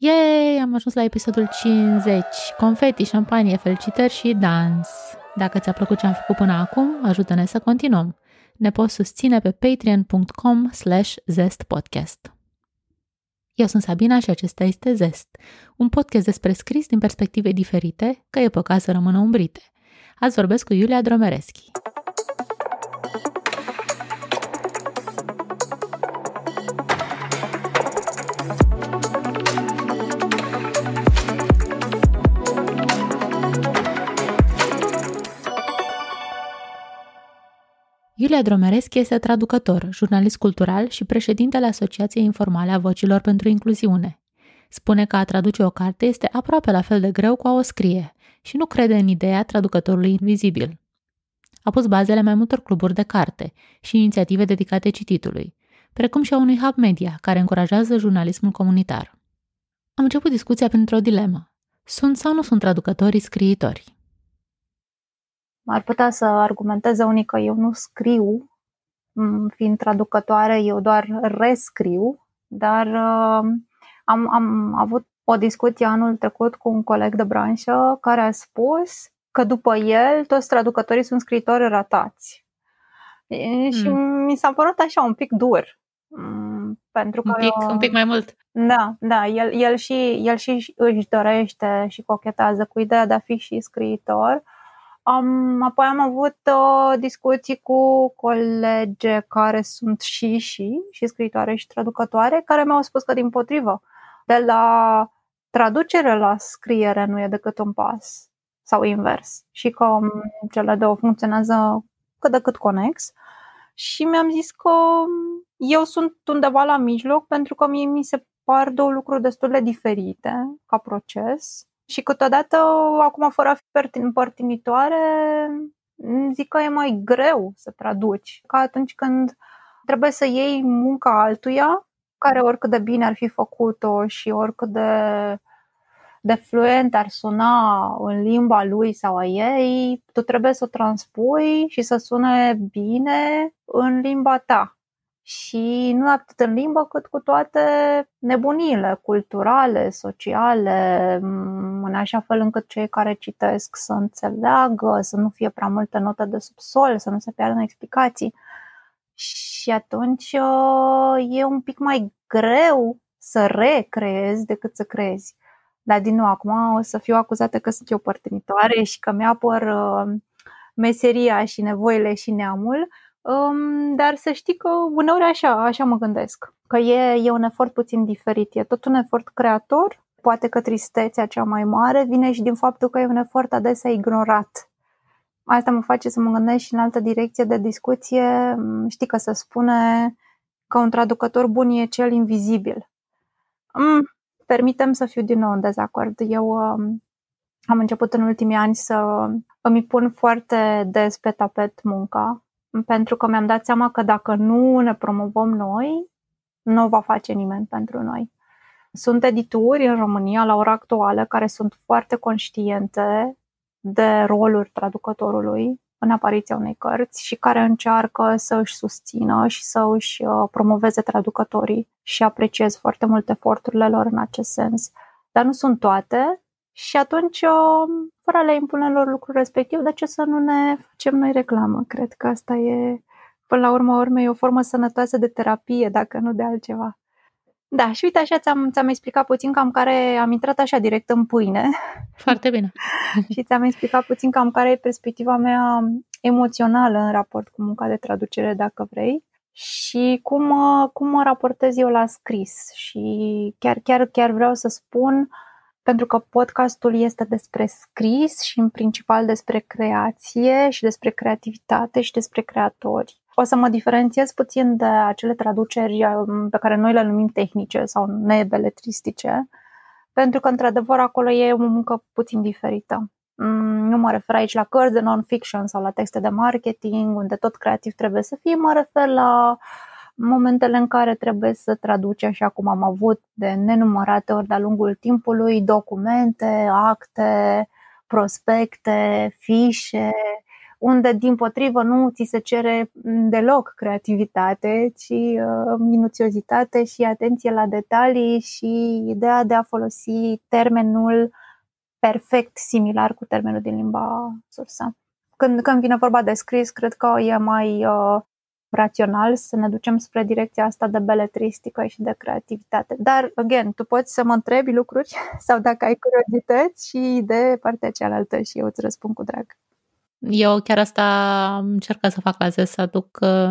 Yay, am ajuns la episodul 50. Confeti, șampanie, felicitări și dans. Dacă ți-a plăcut ce am făcut până acum, ajută-ne să continuăm. Ne poți susține pe patreon.com slash zestpodcast. Eu sunt Sabina și acesta este Zest, un podcast despre scris din perspective diferite, că e păcat să rămână umbrite. Azi vorbesc cu Iulia Dromereschi. Iulia Dromereschi este traducător, jurnalist cultural și președintele Asociației Informale a Vocilor pentru Incluziune. Spune că a traduce o carte este aproape la fel de greu cu a o scrie și nu crede în ideea traducătorului invizibil. A pus bazele mai multor cluburi de carte și inițiative dedicate cititului, precum și a unui hub media care încurajează jurnalismul comunitar. Am început discuția printr-o dilemă. Sunt sau nu sunt traducătorii scriitori? Ar putea să argumenteze unii că eu nu scriu, fiind traducătoare, eu doar rescriu, dar uh, am, am avut o discuție anul trecut cu un coleg de branșă care a spus că după el toți traducătorii sunt scriitori ratați. Mm. Și mi s-a părut așa un pic dur. Pentru că un pic, eu, un pic mai mult. Da, da, el, el, și, el și își dorește și cochetează cu ideea de a fi și scriitor, am, apoi am avut uh, discuții cu colege care sunt și și, și scriitoare și traducătoare, care mi-au spus că din potrivă, de la traducere la scriere nu e decât un pas sau invers și că um, cele două funcționează cât de cât conex. Și mi-am zis că um, eu sunt undeva la mijloc pentru că mie mi se par două lucruri destul de diferite ca proces și câteodată, acum fără a fi împărtinitoare, zic că e mai greu să traduci. Ca atunci când trebuie să iei munca altuia, care oricât de bine ar fi făcut-o și oricât de, de fluent ar suna în limba lui sau a ei, tu trebuie să o transpui și să sune bine în limba ta și nu atât în limbă, cât cu toate nebunile culturale, sociale, în așa fel încât cei care citesc să înțeleagă, să nu fie prea multe note de subsol, să nu se piardă în explicații. Și atunci uh, e un pic mai greu să recreezi decât să crezi. Dar din nou, acum o să fiu acuzată că sunt eu părtinitoare și că mi-apăr uh, meseria și nevoile și neamul, Um, dar să știi că uneori așa, așa mă gândesc, că e, e un efort puțin diferit, e tot un efort creator, poate că tristețea cea mai mare vine și din faptul că e un efort adesea ignorat. Asta mă face să mă gândesc și în altă direcție de discuție. Știi că se spune că un traducător bun e cel invizibil. Mm, permitem să fiu din nou în dezacord. Eu um, am început în ultimii ani să îmi pun foarte des pe tapet munca pentru că mi-am dat seama că dacă nu ne promovăm noi, nu o va face nimeni pentru noi. Sunt edituri în România la ora actuală care sunt foarte conștiente de rolul traducătorului în apariția unei cărți și care încearcă să își susțină și să își uh, promoveze traducătorii și apreciez foarte mult eforturile lor în acest sens. Dar nu sunt toate și atunci, fără a le impune lor lucrul respectiv, de ce să nu ne facem noi reclamă? Cred că asta e, până la urmă, urmei, o formă sănătoasă de terapie, dacă nu de altceva. Da, și uite așa ți-am, ți-am explicat puțin cam care, am intrat așa direct în pâine. Foarte bine. și ți-am explicat puțin cam care e perspectiva mea emoțională în raport cu munca de traducere, dacă vrei și cum, cum mă raportez eu la scris și chiar, chiar, chiar vreau să spun pentru că podcastul este despre scris și în principal despre creație și despre creativitate și despre creatori. O să mă diferențiez puțin de acele traduceri um, pe care noi le numim tehnice sau nebeletristice, pentru că, într-adevăr, acolo e o muncă puțin diferită. Mm, nu mă refer aici la cărți de non-fiction sau la texte de marketing, unde tot creativ trebuie să fie, mă refer la momentele în care trebuie să traduci, așa cum am avut de nenumărate ori de-a lungul timpului, documente, acte, prospecte, fișe, unde din potrivă nu ți se cere deloc creativitate, ci uh, minuțiozitate și atenție la detalii și ideea de a folosi termenul perfect similar cu termenul din limba sursă. Când, când vine vorba de scris, cred că e mai uh, rațional să ne ducem spre direcția asta de beletristică și de creativitate. Dar, again, tu poți să mă întrebi lucruri sau dacă ai curiozități și de partea cealaltă și eu îți răspund cu drag. Eu chiar asta am încercat să fac azi, să aduc uh,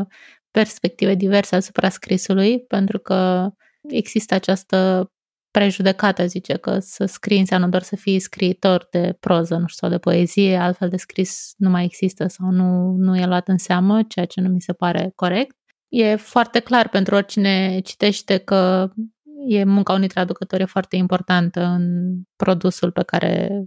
perspective diverse asupra scrisului, pentru că există această prejudecată, zice, că să scrii înseamnă doar să fii scriitor de proză, nu știu, sau de poezie, altfel de scris nu mai există sau nu, nu e luat în seamă, ceea ce nu mi se pare corect. E foarte clar pentru oricine citește că e munca unui traducător e foarte importantă în produsul pe care,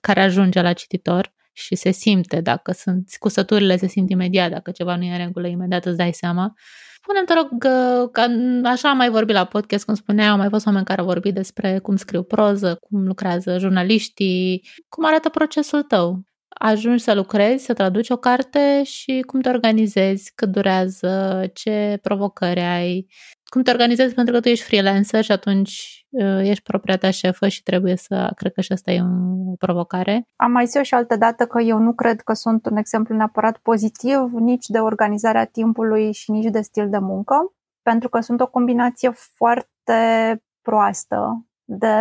care ajunge la cititor și se simte, dacă sunt cusăturile se simt imediat, dacă ceva nu e în regulă, imediat îți dai seama. Spune-mi, te rog, că, că așa am mai vorbit la podcast, cum spuneai, au mai fost oameni care au vorbit despre cum scriu proză, cum lucrează jurnaliștii, cum arată procesul tău. Ajungi să lucrezi, să traduci o carte și cum te organizezi, cât durează, ce provocări ai, cum te organizezi pentru că tu ești freelancer și atunci uh, ești propria ta șefă și trebuie să, cred că și asta e o provocare. Am mai zis și altă dată că eu nu cred că sunt un exemplu neapărat pozitiv nici de organizarea timpului și nici de stil de muncă, pentru că sunt o combinație foarte proastă de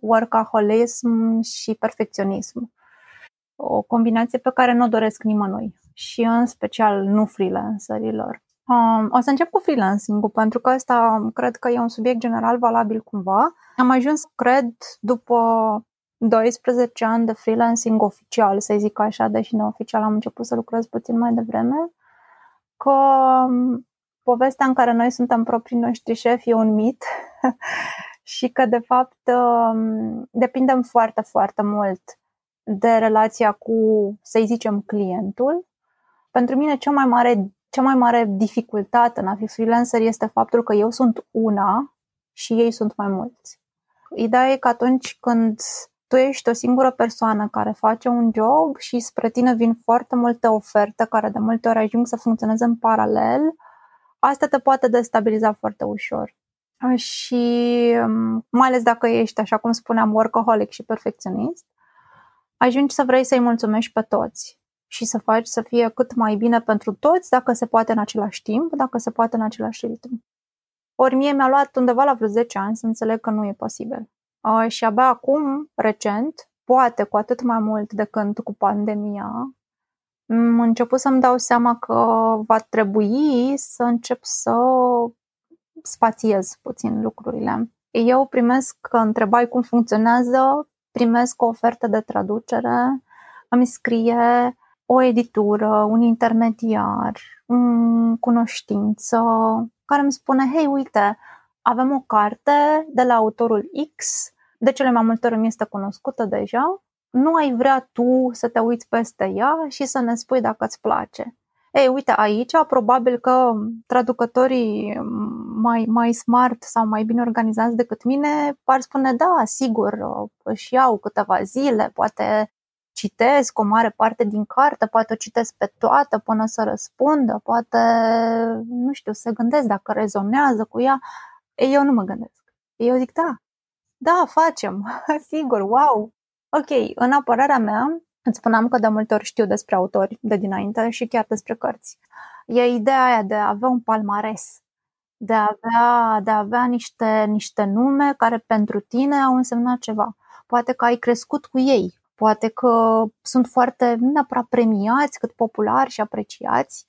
workaholism și perfecționism. O combinație pe care nu o doresc nimănui și în special nu freelancerilor. Um, o să încep cu freelancing-ul, pentru că ăsta cred că e un subiect general valabil cumva. Am ajuns, cred, după 12 ani de freelancing oficial, să zic așa, deși neoficial am început să lucrez puțin mai devreme, că um, povestea în care noi suntem proprii noștri șefi e un mit și că, de fapt, um, depindem foarte, foarte mult de relația cu, să zicem, clientul. Pentru mine, cea mai mare cea mai mare dificultate în a fi freelancer este faptul că eu sunt una și ei sunt mai mulți. Ideea e că atunci când tu ești o singură persoană care face un job și spre tine vin foarte multe oferte care de multe ori ajung să funcționeze în paralel, asta te poate destabiliza foarte ușor. Și um, mai ales dacă ești, așa cum spuneam, workaholic și perfecționist, ajungi să vrei să-i mulțumești pe toți și să faci să fie cât mai bine pentru toți, dacă se poate în același timp, dacă se poate în același ritm. Ori mie mi-a luat undeva la vreo 10 ani să înțeleg că nu e posibil. Uh, și abia acum, recent, poate cu atât mai mult decât cu pandemia, am început să-mi dau seama că va trebui să încep să spațiez puțin lucrurile. Eu primesc, că întrebai cum funcționează, primesc o ofertă de traducere, îmi scrie o editură, un intermediar, un cunoștință care îmi spune, hei, uite, avem o carte de la autorul X, de cele mai multe ori mi este cunoscută deja, nu ai vrea tu să te uiți peste ea și să ne spui dacă îți place. Ei, uite, aici probabil că traducătorii mai, mai smart sau mai bine organizați decât mine par spune, da, sigur, își iau câteva zile, poate citesc o mare parte din carte, poate o citesc pe toată până să răspundă, poate, nu știu, se gândesc dacă rezonează cu ea. Eu nu mă gândesc. Eu zic, da, da, facem, sigur, wow. Ok, în apărarea mea, îți spuneam că de multe ori știu despre autori de dinainte și chiar despre cărți. E ideea aia de a avea un palmares, de a avea, de a avea niște, niște nume care pentru tine au însemnat ceva. Poate că ai crescut cu ei, poate că sunt foarte, nu neapărat premiați, cât populari și apreciați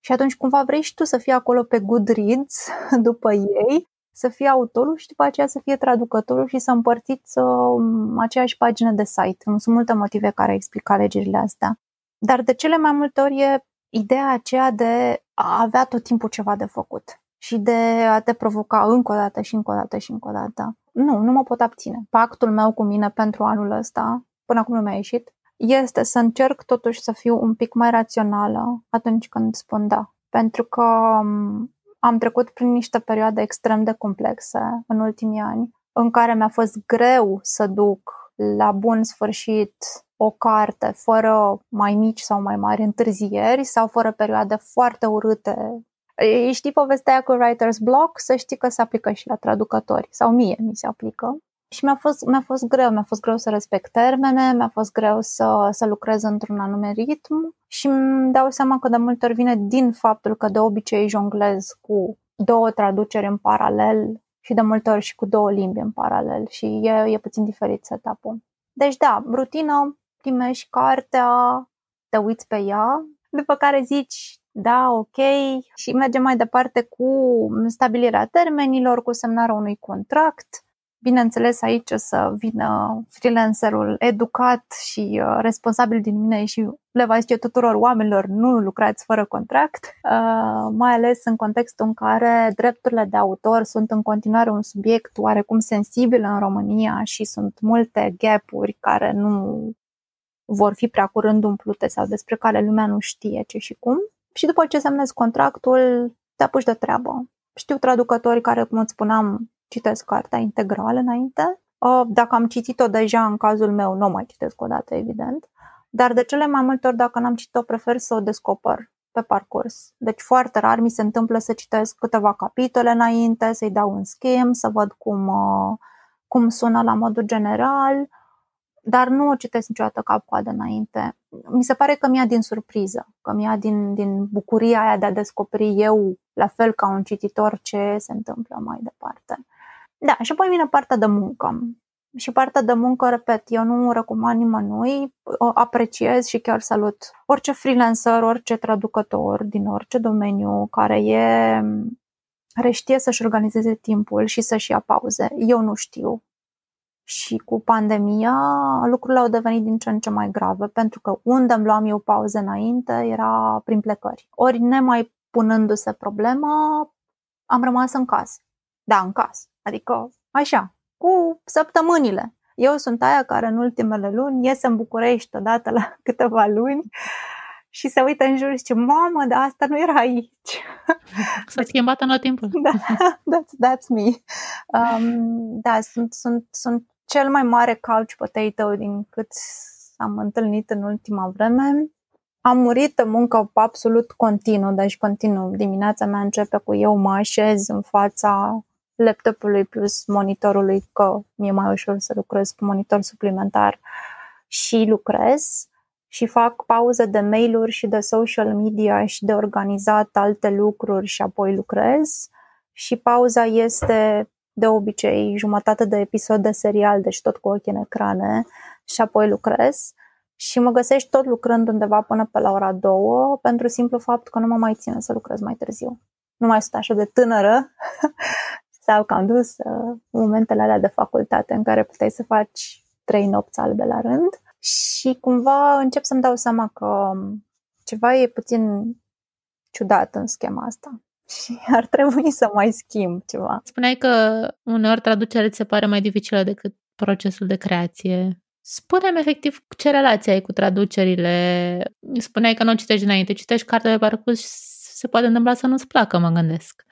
și atunci cumva vrei și tu să fii acolo pe Goodreads după ei, să fii autorul și după aceea să fie traducătorul și să împărțiți uh, aceeași pagină de site. Sunt multe motive care explică alegerile astea. Dar de cele mai multe ori e ideea aceea de a avea tot timpul ceva de făcut și de a te provoca încă o dată și încă o dată și încă o dată. Nu, nu mă pot abține. Pactul meu cu mine pentru anul ăsta până acum nu mi-a ieșit, este să încerc totuși să fiu un pic mai rațională atunci când spun da. Pentru că um, am trecut prin niște perioade extrem de complexe în ultimii ani, în care mi-a fost greu să duc la bun sfârșit o carte fără mai mici sau mai mari întârzieri sau fără perioade foarte urâte. Știi povestea cu writer's block? Să știi că se aplică și la traducători sau mie mi se aplică. Și mi-a fost, mi-a fost greu, mi-a fost greu să respect termene, mi-a fost greu să, să lucrez într-un anume ritm și îmi dau seama că de multe ori vine din faptul că de obicei jonglez cu două traduceri în paralel și de multe ori și cu două limbi în paralel și e, e puțin diferit setup-ul. Deci da, rutină, primești cartea, te uiți pe ea, după care zici da, ok, și mergem mai departe cu stabilirea termenilor, cu semnarea unui contract, Bineînțeles, aici o să vină freelancerul educat și uh, responsabil din mine și le va zice tuturor oamenilor nu lucrați fără contract, uh, mai ales în contextul în care drepturile de autor sunt în continuare un subiect oarecum sensibil în România și sunt multe gapuri care nu vor fi prea curând umplute sau despre care lumea nu știe ce și cum. Și după ce semnezi contractul, te apuci de treabă. Știu traducători care, cum îți spuneam, citesc cartea integrală înainte. Dacă am citit-o deja, în cazul meu, nu o mai citesc o dată, evident. Dar de cele mai multe ori, dacă n-am citit-o, prefer să o descoper pe parcurs. Deci foarte rar mi se întâmplă să citesc câteva capitole înainte, să-i dau un schimb, să văd cum, uh, cum sună la modul general, dar nu o citesc niciodată cap-coadă înainte. Mi se pare că mi-a din surpriză, că mi-a din, din bucuria aia de a descoperi eu, la fel ca un cititor, ce se întâmplă mai departe. Da, și apoi vine partea de muncă. Și partea de muncă, repet, eu nu recomand nimănui, o apreciez și chiar salut orice freelancer, orice traducător din orice domeniu care e care știe să-și organizeze timpul și să-și ia pauze. Eu nu știu. Și cu pandemia lucrurile au devenit din ce în ce mai grave, pentru că unde îmi luam eu pauze înainte era prin plecări. Ori nemai punându-se problema, am rămas în casă. Da, în casă. Adică, așa, cu săptămânile. Eu sunt aia care în ultimele luni iese în București odată la câteva luni și se uită în jur și zice, mamă, dar asta nu era aici. S-a schimbat în timpul. Da, that's, that's me. Um, da, sunt, sunt, sunt cel mai mare couch potato din cât am întâlnit în ultima vreme. Am murit de muncă absolut continuu, deci continuu. Dimineața mea începe cu eu mă așez în fața laptopului plus monitorului, că mi-e mai ușor să lucrez cu monitor suplimentar și lucrez și fac pauze de mail-uri și de social media și de organizat alte lucruri și apoi lucrez. Și pauza este de obicei jumătate de episod de serial, deci tot cu ochii în ecrane și apoi lucrez. Și mă găsești tot lucrând undeva până pe la ora 2 pentru simplu fapt că nu mă mai ține să lucrez mai târziu. Nu mai sunt așa de tânără sau că am dus uh, momentele alea de facultate în care puteai să faci trei nopți albe la rând și cumva încep să-mi dau seama că ceva e puțin ciudat în schema asta și ar trebui să mai schimb ceva. Spuneai că uneori traducerea ți se pare mai dificilă decât procesul de creație. Spune-mi efectiv ce relație ai cu traducerile. Spuneai că nu o citești dinainte, citești cartea de parcurs și se poate întâmpla să nu-ți placă, mă gândesc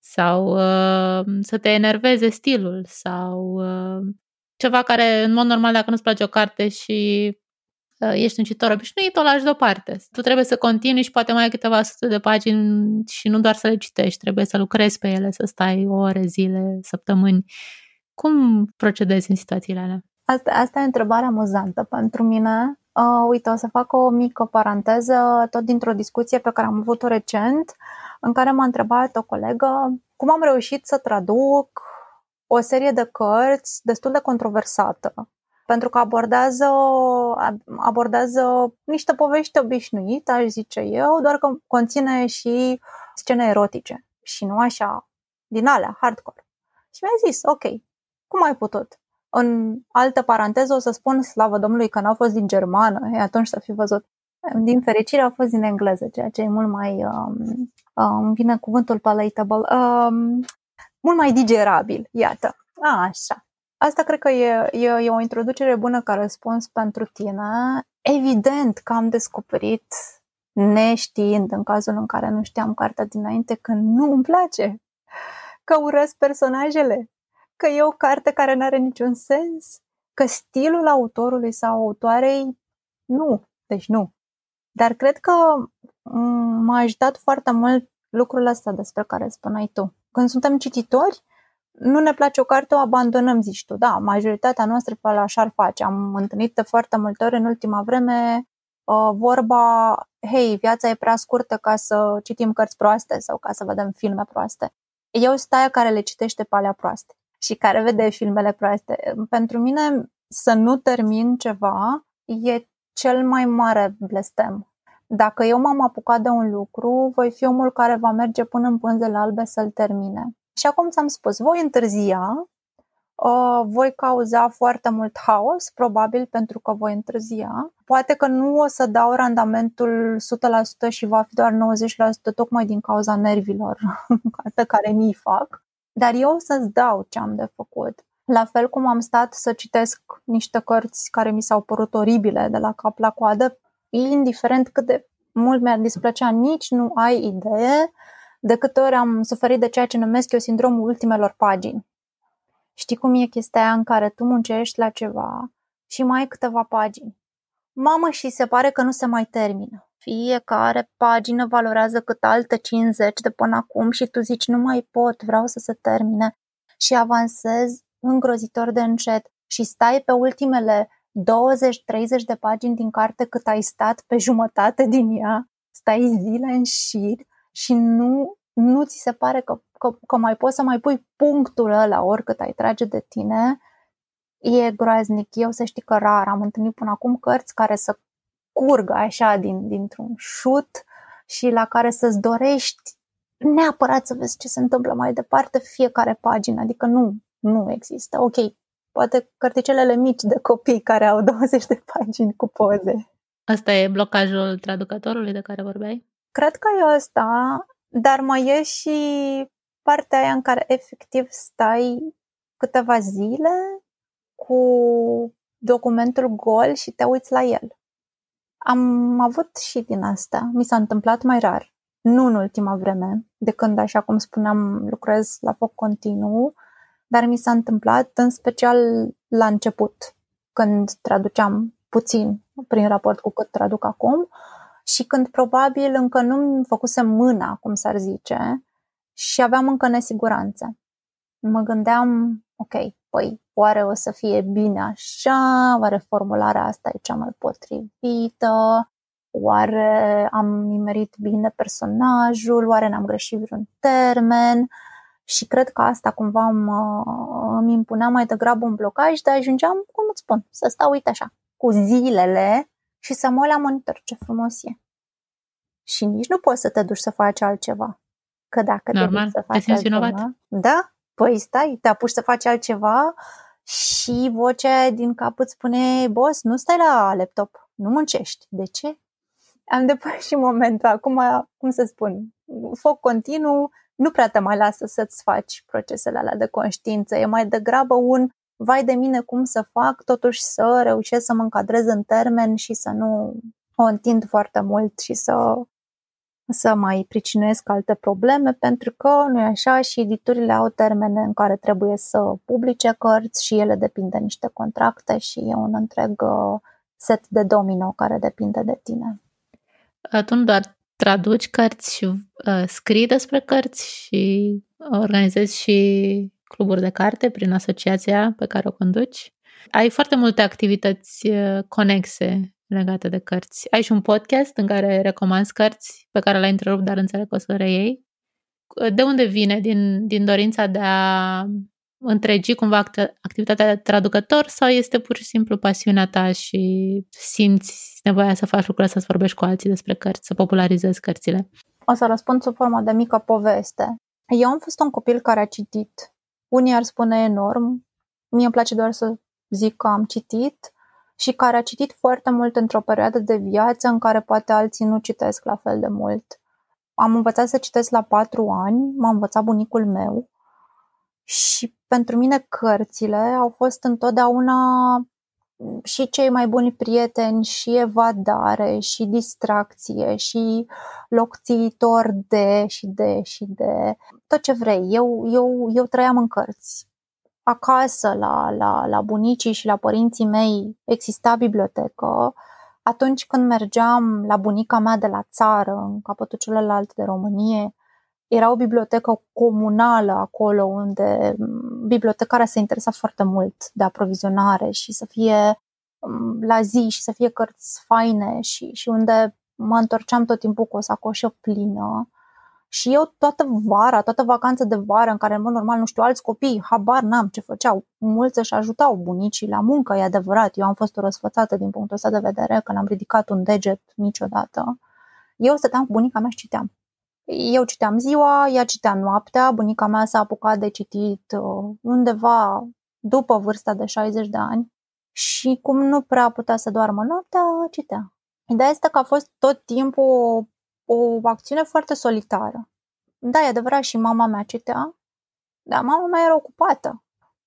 sau uh, să te enerveze stilul sau uh, ceva care, în mod normal, dacă nu-ți place o carte și uh, ești un cititor obișnuit, o lași deoparte. Tu trebuie să continui și poate mai ai câteva sute de pagini și nu doar să le citești, trebuie să lucrezi pe ele, să stai ore, zile, săptămâni. Cum procedezi în situațiile alea? Asta, asta e o întrebare amuzantă pentru mine. Uh, uite, o să fac o mică paranteză, tot dintr-o discuție pe care am avut-o recent. Uh, în care m-a întrebat o colegă cum am reușit să traduc o serie de cărți destul de controversată, pentru că abordează, abordează niște povești obișnuite, aș zice eu, doar că conține și scene erotice și nu așa, din alea, hardcore. Și mi-a zis, ok, cum ai putut? În altă paranteză o să spun, slavă Domnului, că n-au fost din germană, e atunci să fi văzut. Din fericire au fost din engleză, ceea ce e mult mai um, um, vine cuvântul palatable, um, mult mai digerabil, iată. A, așa. Asta cred că e, e, e o introducere bună ca răspuns pentru tine. Evident că am descoperit, neștiind, în cazul în care nu știam cartea dinainte, că nu îmi place, că urăsc personajele, că e o carte care nu are niciun sens, că stilul autorului sau autoarei Nu, deci nu. Dar cred că m-a ajutat foarte mult lucrul ăsta despre care spuneai tu. Când suntem cititori, nu ne place o carte, o abandonăm, zici tu. Da, majoritatea noastră pe așa ar face. Am întâlnit de foarte multe ori în ultima vreme uh, vorba, hei, viața e prea scurtă ca să citim cărți proaste sau ca să vedem filme proaste. Eu sunt aia care le citește pe alea proaste și care vede filmele proaste. Pentru mine, să nu termin ceva e cel mai mare blestem. Dacă eu m-am apucat de un lucru, voi fi omul care va merge până în pânzele albe să-l termine. Și acum ți-am spus, voi întârzia, uh, voi cauza foarte mult haos, probabil pentru că voi întârzia. Poate că nu o să dau randamentul 100% și va fi doar 90% tocmai din cauza nervilor pe care mi-i fac, dar eu o să-ți dau ce am de făcut. La fel cum am stat să citesc niște cărți care mi s-au părut oribile de la cap la coadă, indiferent cât de mult mi-ar displăcea, nici nu ai idee de câte ori am suferit de ceea ce numesc eu sindromul ultimelor pagini. Știi cum e chestia aia în care tu muncești la ceva și mai ai câteva pagini. Mamă, și se pare că nu se mai termină. Fiecare pagină valorează cât alte 50 de până acum și tu zici nu mai pot, vreau să se termine. Și avansezi îngrozitor de încet și stai pe ultimele 20-30 de pagini din carte cât ai stat pe jumătate din ea, stai zile în șir și nu, nu ți se pare că, că, că mai poți să mai pui punctul ăla oricât ai trage de tine, e groaznic. Eu să știi că rar am întâlnit până acum cărți care să curgă așa din, dintr-un șut și la care să-ți dorești neapărat să vezi ce se întâmplă mai departe fiecare pagină, adică nu, nu există. Ok, poate cărticelele mici de copii care au 20 de pagini cu poze. Asta e blocajul traducătorului de care vorbeai? Cred că e asta, dar mai e și partea aia în care efectiv stai câteva zile cu documentul gol și te uiți la el. Am avut și din asta. Mi s-a întâmplat mai rar. Nu în ultima vreme, de când, așa cum spuneam, lucrez la foc continuu, dar mi s-a întâmplat în special la început, când traduceam puțin prin raport cu cât traduc acum și când probabil încă nu-mi făcusem mâna, cum s-ar zice, și aveam încă nesiguranțe. Mă gândeam, ok, păi oare o să fie bine așa, oare formularea asta e cea mai potrivită, oare am nimerit bine personajul, oare n-am greșit vreun termen și cred că asta cumva mă, îmi impunea mai degrabă un blocaj, dar ajungeam, cum îți spun, să stau, uite așa, cu zilele și să mă la monitor, ce frumos e. Și nici nu poți să te duci să faci altceva. Că dacă Normal, te duci să faci te altceva, vinovat. da, păi stai, te apuci să faci altceva și vocea din cap îți spune, boss, nu stai la laptop, nu muncești. De ce? Am depășit momentul acum, cum să spun, foc continuu, nu prea te mai lasă să-ți faci procesele alea de conștiință. E mai degrabă un vai de mine cum să fac totuși să reușesc să mă încadrez în termen și să nu o întind foarte mult și să, să mai pricinuiesc alte probleme, pentru că nu e așa și editurile au termene în care trebuie să publice cărți și ele depind de niște contracte și e un întreg uh, set de domino care depinde de tine. Tu nu doar traduci cărți și uh, scrii despre cărți și organizezi și cluburi de carte prin asociația pe care o conduci. Ai foarte multe activități uh, conexe legate de cărți. Ai și un podcast în care recomanzi cărți pe care l-ai întrerupt, dar înțeleg că o să reiei. De unde vine? Din, din dorința de a întregi cumva activitatea de traducător sau este pur și simplu pasiunea ta și simți nevoia să faci lucrurile, să-ți vorbești cu alții despre cărți, să popularizezi cărțile? O să răspund sub formă de mică poveste. Eu am fost un copil care a citit. Unii ar spune enorm, mie îmi place doar să zic că am citit și care a citit foarte mult într-o perioadă de viață în care poate alții nu citesc la fel de mult. Am învățat să citesc la patru ani, m-a învățat bunicul meu și pentru mine cărțile au fost întotdeauna și cei mai buni prieteni, și evadare, și distracție, și locțiitor de, și de, și de, tot ce vrei. Eu, eu, eu trăiam în cărți. Acasă, la, la, la bunicii și la părinții mei, exista bibliotecă, atunci când mergeam la bunica mea de la țară, în capătul celălalt de Românie, era o bibliotecă comunală acolo unde bibliotecarea se interesa foarte mult de aprovizionare și să fie um, la zi și să fie cărți faine și, și unde mă întorceam tot timpul cu o sacoșă plină. Și eu toată vara, toată vacanța de vară în care, în mod normal, nu știu, alți copii, habar n-am ce făceau. Mulți își ajutau bunicii la muncă, e adevărat. Eu am fost o răsfățată din punctul ăsta de vedere, că n-am ridicat un deget niciodată. Eu stăteam cu bunica mea și citeam. Eu citeam ziua, ea citea noaptea, bunica mea s-a apucat de citit uh, undeva după vârsta de 60 de ani și cum nu prea putea să doarmă noaptea, citea. Ideea este că a fost tot timpul o, o acțiune foarte solitară. Da, e adevărat, și mama mea citea, dar mama mea era ocupată.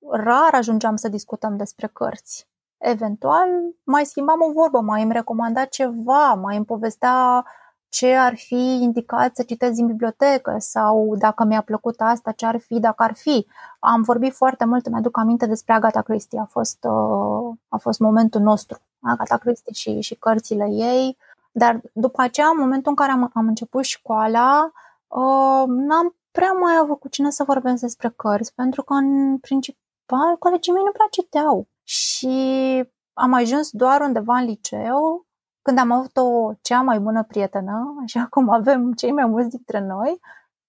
Rar ajungeam să discutăm despre cărți. Eventual, mai schimbam o vorbă, mai îmi recomanda ceva, mai îmi povestea ce ar fi indicat să citesc din bibliotecă sau dacă mi-a plăcut asta, ce ar fi dacă ar fi. Am vorbit foarte mult, mi-aduc aminte despre Agatha Christie, a fost, uh, a fost momentul nostru, Agatha Christie și, și cărțile ei, dar după aceea, în momentul în care am, am început școala, uh, n-am prea mai avut cu cine să vorbesc despre cărți, pentru că în principal colegii mei nu prea citeau și am ajuns doar undeva în liceu când am avut o cea mai bună prietenă, așa cum avem cei mai mulți dintre noi,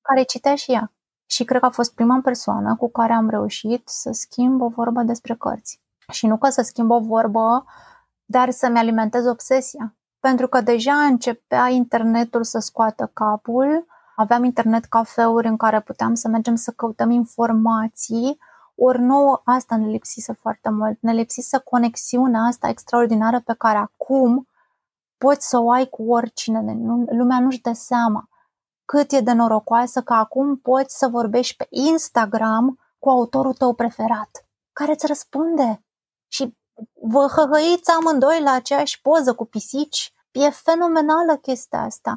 care citea și ea. Și cred că a fost prima persoană cu care am reușit să schimb o vorbă despre cărți. Și nu că să schimb o vorbă, dar să-mi alimentez obsesia. Pentru că deja începea internetul să scoată capul, aveam internet cafeuri în care puteam să mergem să căutăm informații, ori nouă asta ne lipsise foarte mult. Ne lipsise conexiunea asta extraordinară pe care acum poți să o ai cu oricine, lumea nu-și dă seama cât e de norocoasă că acum poți să vorbești pe Instagram cu autorul tău preferat, care îți răspunde și vă hăhăiți amândoi la aceeași poză cu pisici. E fenomenală chestia asta.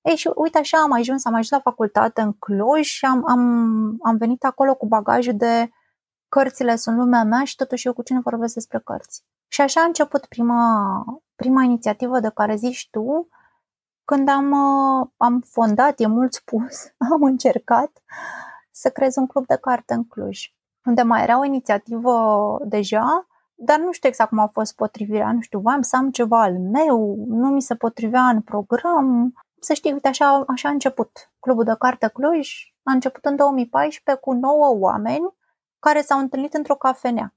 Ei, și uite așa am ajuns, am ajuns la facultate în Cluj și am, am, am venit acolo cu bagajul de cărțile sunt lumea mea și totuși eu cu cine vorbesc despre cărți. Și așa a început prima, prima inițiativă de care zici tu, când am, uh, am fondat, e mult spus, am încercat să creez un club de carte în Cluj, unde mai era o inițiativă deja, dar nu știu exact cum a fost potrivirea, nu știu, voiam să am ceva al meu, nu mi se potrivea în program. Să știi, uite, așa, așa a început. Clubul de carte Cluj a început în 2014 cu 9 oameni care s-au întâlnit într-o cafenea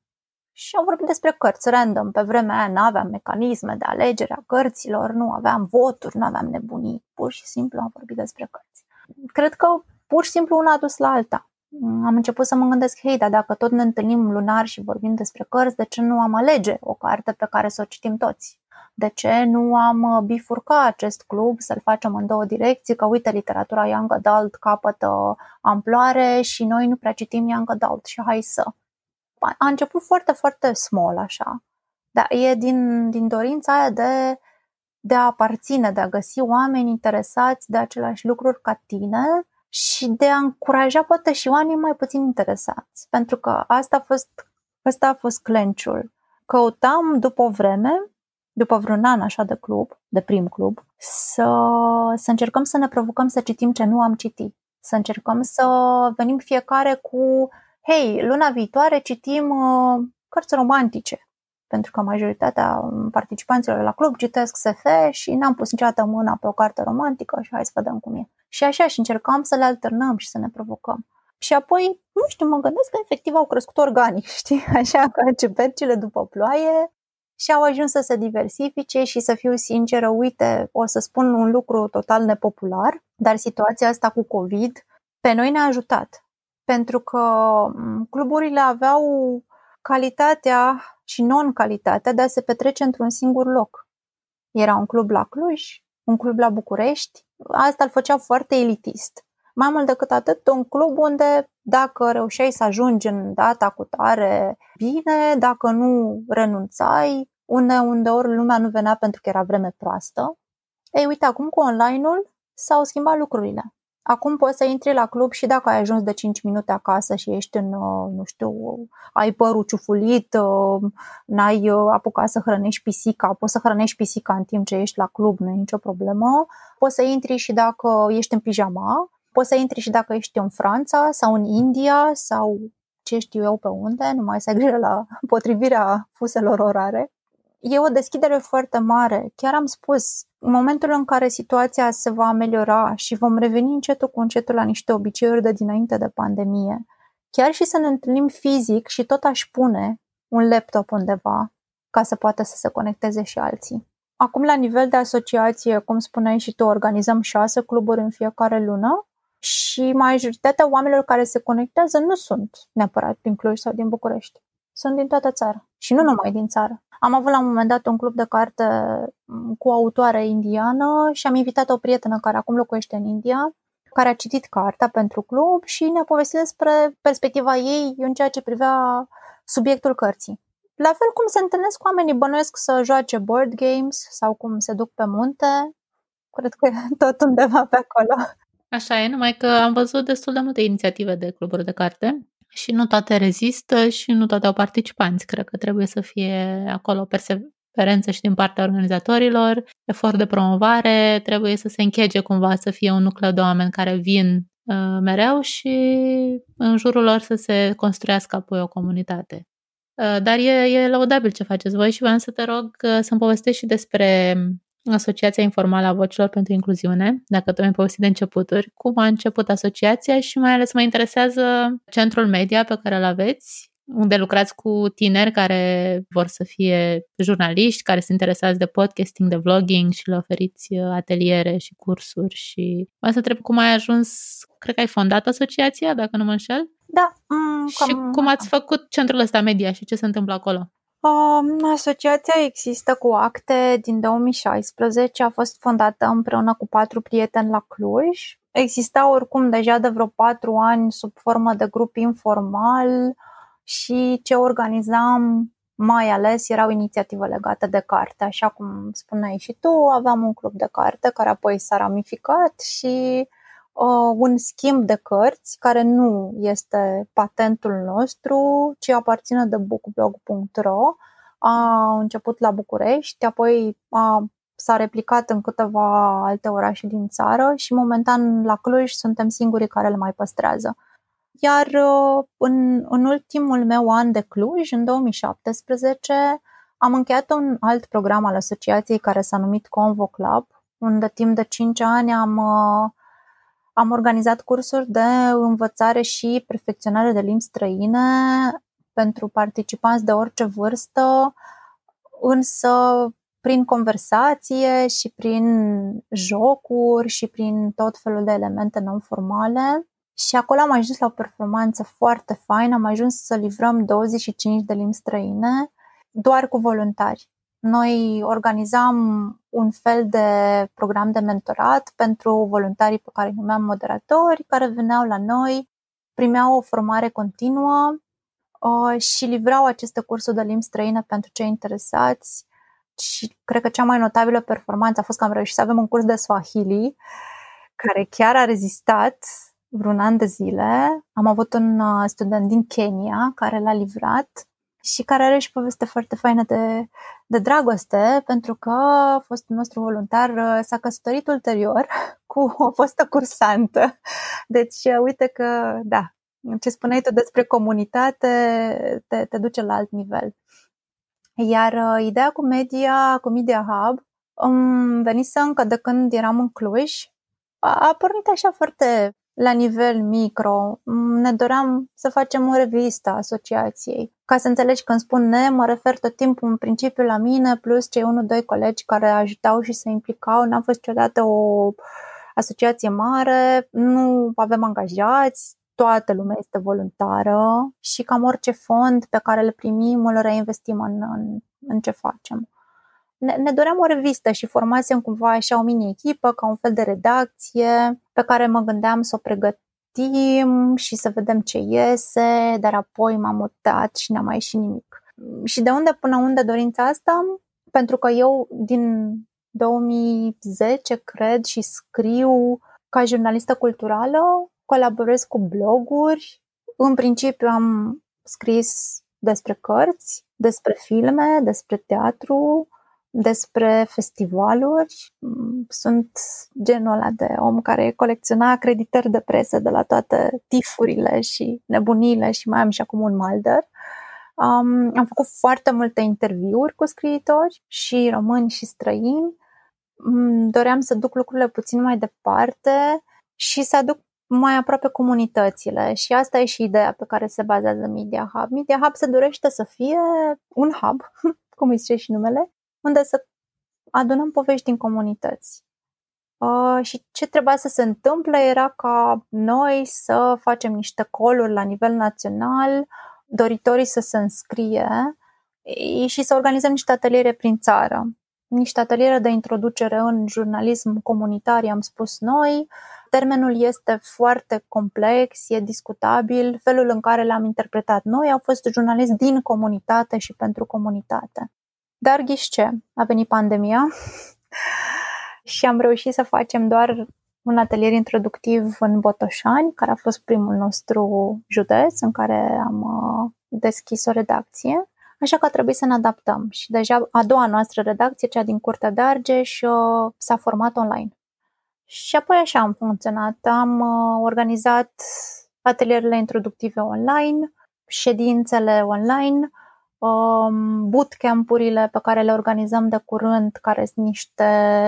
și am vorbit despre cărți random. Pe vremea aia nu aveam mecanisme de alegere a cărților, nu aveam voturi, nu aveam nebunii. Pur și simplu am vorbit despre cărți. Cred că pur și simplu una a dus la alta. Am început să mă gândesc, hei, dar dacă tot ne întâlnim lunar și vorbim despre cărți, de ce nu am alege o carte pe care să o citim toți? De ce nu am uh, bifurca acest club, să-l facem în două direcții, că uite, literatura young adult capătă amploare și noi nu prea citim young adult și hai să a început foarte, foarte small așa, dar e din, din dorința aia de, de a aparține, de a găsi oameni interesați de aceleași lucruri ca tine și de a încuraja poate și oamenii mai puțin interesați. Pentru că asta a fost, asta a fost clenciul. Căutam după o vreme, după vreun an așa de club, de prim club, să, să încercăm să ne provocăm să citim ce nu am citit. Să încercăm să venim fiecare cu hei, luna viitoare citim uh, cărți romantice, pentru că majoritatea participanților la club citesc SF și n-am pus niciodată mâna pe o carte romantică și hai să vedem cum e. Și așa și încercam să le alternăm și să ne provocăm. Și apoi, nu știu, mă gândesc că efectiv au crescut organic, știi? Așa ca ciupercile după ploaie și au ajuns să se diversifice și să fiu sinceră, uite, o să spun un lucru total nepopular, dar situația asta cu COVID pe noi ne-a ajutat pentru că cluburile aveau calitatea și non-calitatea de a se petrece într-un singur loc. Era un club la Cluj, un club la București, asta îl făcea foarte elitist. Mai mult decât atât, un club unde dacă reușeai să ajungi în data cu tare bine, dacă nu renunțai, unde, unde ori lumea nu venea pentru că era vreme proastă. Ei, uite, acum cu online-ul s-au schimbat lucrurile. Acum poți să intri la club și dacă ai ajuns de 5 minute acasă și ești în, uh, nu știu, ai părul ciufulit, uh, n-ai uh, apucat să hrănești pisica, poți să hrănești pisica în timp ce ești la club, nu e nicio problemă. Poți să intri și dacă ești în pijama, poți să intri și dacă ești în Franța sau în India sau ce știu eu pe unde, nu mai să ai grijă la potrivirea fuselor orare. E o deschidere foarte mare. Chiar am spus, în momentul în care situația se va ameliora și vom reveni încetul cu încetul la niște obiceiuri de dinainte de pandemie, chiar și să ne întâlnim fizic și tot aș pune un laptop undeva ca să poată să se conecteze și alții. Acum, la nivel de asociație, cum spuneai și tu, organizăm șase cluburi în fiecare lună și majoritatea oamenilor care se conectează nu sunt neapărat din Cluj sau din București. Sunt din toată țara și nu numai din țară. Am avut la un moment dat un club de carte mm, cu o autoare indiană și am invitat o prietenă care acum locuiește în India, care a citit cartea pentru club și ne-a povestit despre perspectiva ei în ceea ce privea subiectul cărții. La fel cum se întâlnesc cu oamenii bănuiesc să joace board games sau cum se duc pe munte, cred că e tot undeva pe acolo. Așa e, numai că am văzut destul de multe inițiative de cluburi de carte și nu toate rezistă și nu toate au participanți. Cred că trebuie să fie acolo perseverență și din partea organizatorilor, efort de promovare, trebuie să se închege cumva să fie un nucleu de oameni care vin uh, mereu și în jurul lor să se construiască apoi o comunitate. Uh, dar e, e laudabil ce faceți voi și vreau să te rog uh, să-mi povestești și despre Asociația Informală a Vocilor pentru Incluziune, dacă tu mi-ai povestit de începuturi, cum a început asociația și mai ales mă interesează centrul media pe care îl aveți, unde lucrați cu tineri care vor să fie jurnaliști, care sunt interesați de podcasting, de vlogging și le oferiți uh, ateliere și cursuri și mai să întreb cum ai ajuns, cred că ai fondat asociația, dacă nu mă înșel? Da. Mm, și cum ați făcut centrul ăsta media și ce se întâmplă acolo? Um, asociația există cu acte din 2016, a fost fondată împreună cu patru prieteni la Cluj. Exista oricum deja de vreo patru ani sub formă de grup informal și ce organizam mai ales erau inițiative legate de carte, așa cum spuneai și tu, aveam un club de carte care apoi s-a ramificat și uh, un schimb de cărți care nu este patentul nostru, ci aparține de bookblog.ro. A început la București, apoi a, s-a replicat în câteva alte orașe din țară și momentan la Cluj suntem singurii care le mai păstrează. Iar uh, în, în ultimul meu an de Cluj, în 2017, am încheiat un alt program al asociației care s-a numit Convo Club, unde timp de 5 ani am uh, am organizat cursuri de învățare și perfecționare de limbi străine pentru participanți de orice vârstă, însă prin conversație și prin jocuri și prin tot felul de elemente non-formale. Și acolo am ajuns la o performanță foarte faină, am ajuns să livrăm 25 de limbi străine doar cu voluntari. Noi organizam un fel de program de mentorat pentru voluntarii pe care îi numeam moderatori, care veneau la noi, primeau o formare continuă uh, și livrau aceste cursuri de limbi străine pentru cei interesați. Și cred că cea mai notabilă performanță a fost că am reușit să avem un curs de Swahili care chiar a rezistat vreun an de zile. Am avut un uh, student din Kenya care l-a livrat și care are și poveste foarte faină de, de dragoste, pentru că fostul nostru voluntar uh, s-a căsătorit ulterior cu o fostă cursantă. Deci, uh, uite că, da, ce spuneai tu despre comunitate te, te duce la alt nivel. Iar uh, ideea cu media, cu Media Hub, um, venise încă de când eram în Cluj. A, a pornit așa foarte la nivel micro. Ne doream să facem o revistă a asociației. Ca să înțelegi când spun ne, mă refer tot timpul în principiu la mine, plus cei unu, doi colegi care ajutau și se implicau. N-a fost niciodată o asociație mare, nu avem angajați, toată lumea este voluntară și cam orice fond pe care îl primim îl reinvestim în, în, în ce facem. Ne, ne doream o revistă și formasem cumva așa o mini-echipă, ca un fel de redacție pe care mă gândeam să o pregătim și să vedem ce iese, dar apoi m-am mutat și n-a mai ieșit nimic. Și de unde până unde dorința asta? Pentru că eu din 2010 cred și scriu ca jurnalistă culturală colaborez cu bloguri. În principiu am scris despre cărți, despre filme, despre teatru, despre festivaluri. Sunt genul ăla de om care colecționa acreditări de presă de la toate tifurile și nebunile și mai am și acum un malder. Um, am făcut foarte multe interviuri cu scriitori și români și străini. Doream să duc lucrurile puțin mai departe și să aduc mai aproape comunitățile și asta e și ideea pe care se bazează Media Hub. Media Hub se dorește să fie un hub, cum îi zice și numele, unde să adunăm povești din comunități. Uh, și ce trebuia să se întâmple era ca noi să facem niște coluri la nivel național, doritorii să se înscrie și să organizăm niște ateliere prin țară. Niște ateliere de introducere în jurnalism comunitar, am spus noi, termenul este foarte complex, e discutabil. Felul în care l-am interpretat noi au fost jurnalist din comunitate și pentru comunitate. Dar ghișce, a venit pandemia și am reușit să facem doar un atelier introductiv în Botoșani, care a fost primul nostru județ în care am uh, deschis o redacție. Așa că a trebuit să ne adaptăm și deja a doua noastră redacție, cea din Curtea de Argeș, uh, s-a format online. Și apoi așa am funcționat. Am uh, organizat atelierele introductive online, ședințele online, um, bootcamp-urile pe care le organizăm de curând, care sunt niște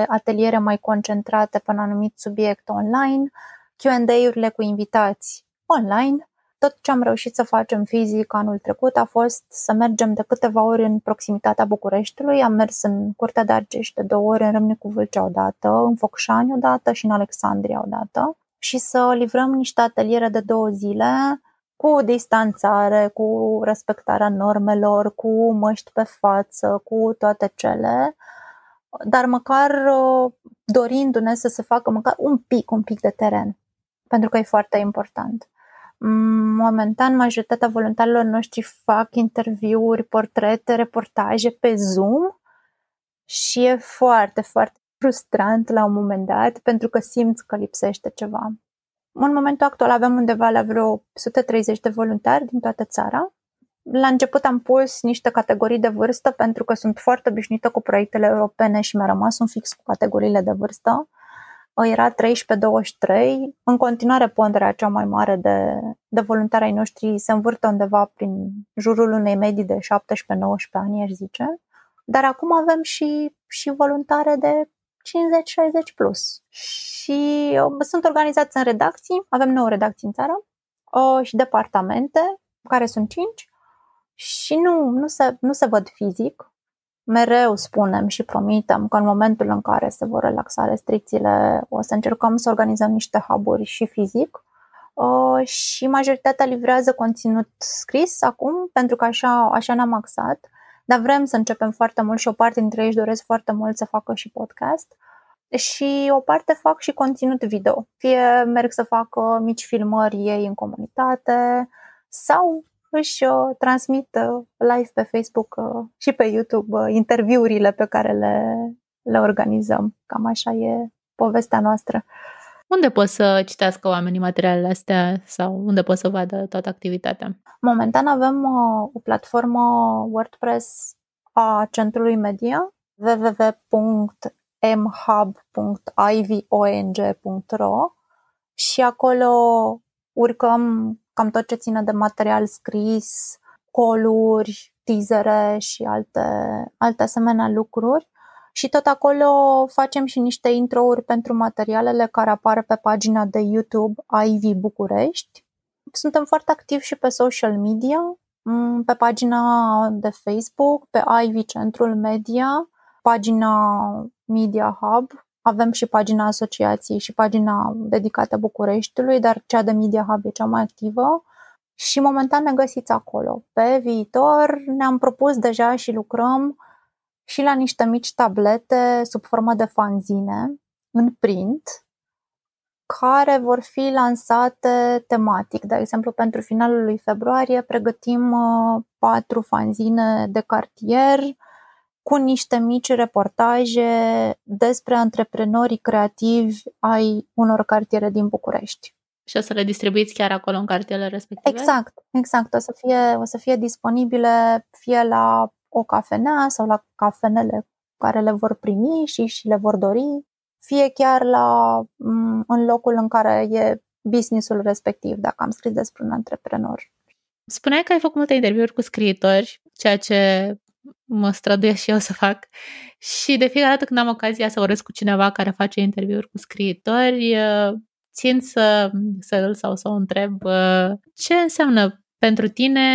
ateliere mai concentrate pe un anumit subiect online, Q&A-urile cu invitați online tot ce am reușit să facem fizic anul trecut a fost să mergem de câteva ori în proximitatea Bucureștiului. Am mers în Curtea de Argeș de două ori, în Râmnicu Vâlcea odată, în Focșani odată și în Alexandria odată și să livrăm niște ateliere de două zile cu distanțare, cu respectarea normelor, cu măști pe față, cu toate cele, dar măcar uh, dorindu-ne să se facă măcar un pic, un pic de teren, pentru că e foarte important. Momentan, majoritatea voluntarilor noștri fac interviuri, portrete, reportaje pe Zoom și e foarte, foarte frustrant la un moment dat pentru că simți că lipsește ceva. În momentul actual avem undeva la vreo 130 de voluntari din toată țara. La început am pus niște categorii de vârstă pentru că sunt foarte obișnuită cu proiectele europene și mi-a rămas un fix cu categoriile de vârstă era 13-23. În continuare, ponderea cea mai mare de, de voluntari ai noștri se învârte undeva prin jurul unei medii de 17-19 ani, aș zice. Dar acum avem și, și voluntare de 50-60 plus. Și uh, sunt organizați în redacții, avem 9 redacții în țară uh, și departamente, care sunt 5 și nu, nu, se, nu se văd fizic, mereu spunem și promitem că în momentul în care se vor relaxa restricțiile o să încercăm să organizăm niște hub și fizic. Uh, și majoritatea livrează conținut scris acum pentru că așa, așa ne-am axat dar vrem să începem foarte mult și o parte dintre ei își doresc foarte mult să facă și podcast și o parte fac și conținut video. Fie merg să facă mici filmări ei în comunitate sau își uh, transmit uh, live pe Facebook uh, și pe YouTube uh, interviurile pe care le, le organizăm. Cam așa e povestea noastră. Unde pot să citească oamenii materialele astea sau unde pot să vadă toată activitatea? Momentan avem uh, o platformă WordPress a Centrului Media www.mhub.ivong.ro și acolo urcăm cam tot ce ține de material scris, coluri, teasere și alte, alte asemenea lucruri. Și tot acolo facem și niște intro-uri pentru materialele care apar pe pagina de YouTube Ivy București. Suntem foarte activi și pe social media, mm, pe pagina de Facebook, pe Ivy Centrul Media, pagina Media Hub, avem și pagina asociației și pagina dedicată Bucureștiului, dar cea de Media Hub e cea mai activă și momentan ne găsiți acolo. Pe viitor ne-am propus deja și lucrăm și la niște mici tablete sub formă de fanzine în print care vor fi lansate tematic. De exemplu, pentru finalul lui februarie pregătim uh, patru fanzine de cartier cu niște mici reportaje despre antreprenorii creativi ai unor cartiere din București. Și o să le distribuiți chiar acolo în cartierele respective? Exact, exact. O să fie, o să fie disponibile fie la o cafenea sau la cafenele care le vor primi și, și le vor dori, fie chiar la, în locul în care e businessul respectiv, dacă am scris despre un antreprenor. Spuneai că ai făcut multe interviuri cu scriitori, ceea ce mă străduiesc și eu să fac. Și de fiecare dată când am ocazia să vorbesc cu cineva care face interviuri cu scriitori, țin să, să îl sau să o întreb ce înseamnă pentru tine